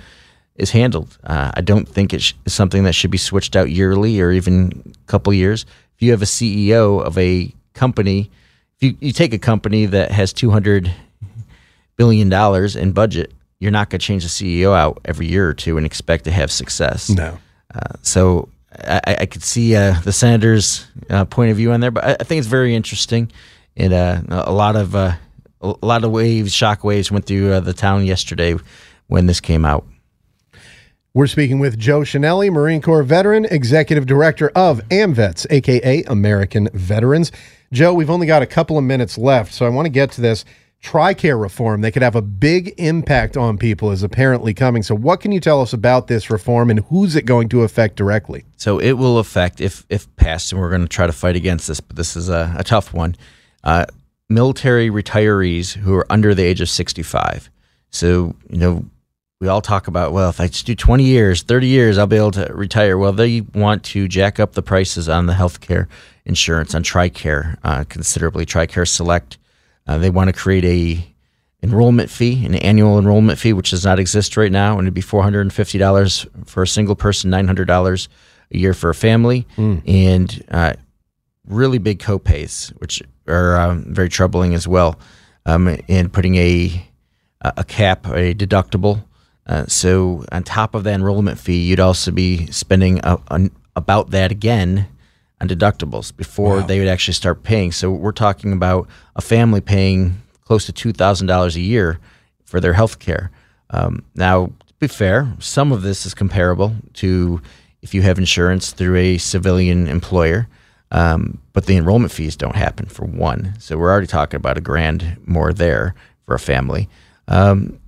is handled. Uh, I don't think it sh- is something that should be switched out yearly or even a couple years. If you have a CEO of a company, you, you take a company that has two hundred billion dollars in budget, you're not going to change the CEO out every year or two and expect to have success. No. Uh, so I, I could see uh, the senator's uh, point of view on there, but I, I think it's very interesting, and uh, a lot of uh, a lot of waves, shock waves, went through uh, the town yesterday when this came out. We're speaking with Joe Chenelly, Marine Corps veteran, executive director of AMVETS, aka American Veterans. Joe, we've only got a couple of minutes left, so I want to get to this. TRICARE reform that could have a big impact on people is apparently coming. So, what can you tell us about this reform and who's it going to affect directly? So it will affect if if passed, and we're going to try to fight against this, but this is a, a tough one. Uh, military retirees who are under the age of 65. So you know, we all talk about well, if I just do 20 years, 30 years, I'll be able to retire. Well, they want to jack up the prices on the healthcare insurance on TRICARE uh, considerably. TRICARE Select. Uh, they want to create a enrollment fee, an annual enrollment fee, which does not exist right now, and it'd be four hundred and fifty dollars for a single person, nine hundred dollars a year for a family, and uh, really big copays, which are um, very troubling as well. Um, and putting a a cap, a deductible. Uh, so on top of that enrollment fee, you'd also be spending a, a, about that again on deductibles before they would actually start paying. So we're talking about a family paying close to two thousand dollars a year for their health care. Um, now, to be fair, some of this is comparable to if you have insurance through a civilian employer, um, but the enrollment fees don't happen for one. So we're already talking about a grand more there for a family. Um,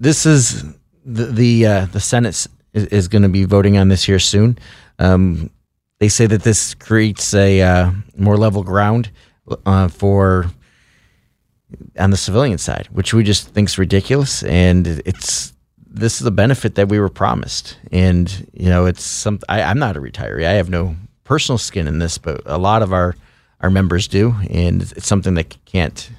this is the the, uh, the Senate is, is going to be voting on this here soon. Um, they say that this creates a uh, more level ground uh, for on the civilian side, which we just think is ridiculous. And it's this is a benefit that we were promised. And you know, it's some. I, I'm not a retiree. I have no personal skin in this, but a lot of our our members do, and it's something that can't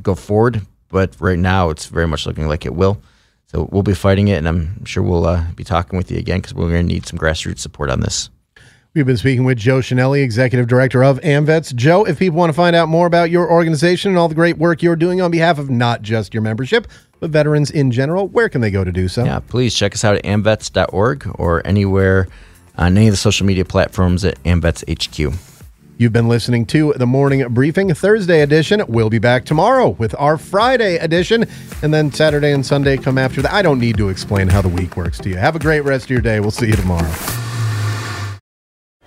go forward. But right now, it's very much looking like it will. So we'll be fighting it, and I'm sure we'll uh, be talking with you again because we're going to need some grassroots support on this. We've been speaking with Joe Chenelly, Executive Director of AMVETS. Joe, if people want to find out more about your organization and all the great work you're doing on behalf of not just your membership, but veterans in general, where can they go to do so? Yeah, please check us out at amvets.org or anywhere on any of the social media platforms at AMVETS HQ. You've been listening to the Morning Briefing Thursday edition. We'll be back tomorrow with our Friday edition, and then Saturday and Sunday come after that. I don't need to explain how the week works to you. Have a great rest of your day. We'll see you tomorrow.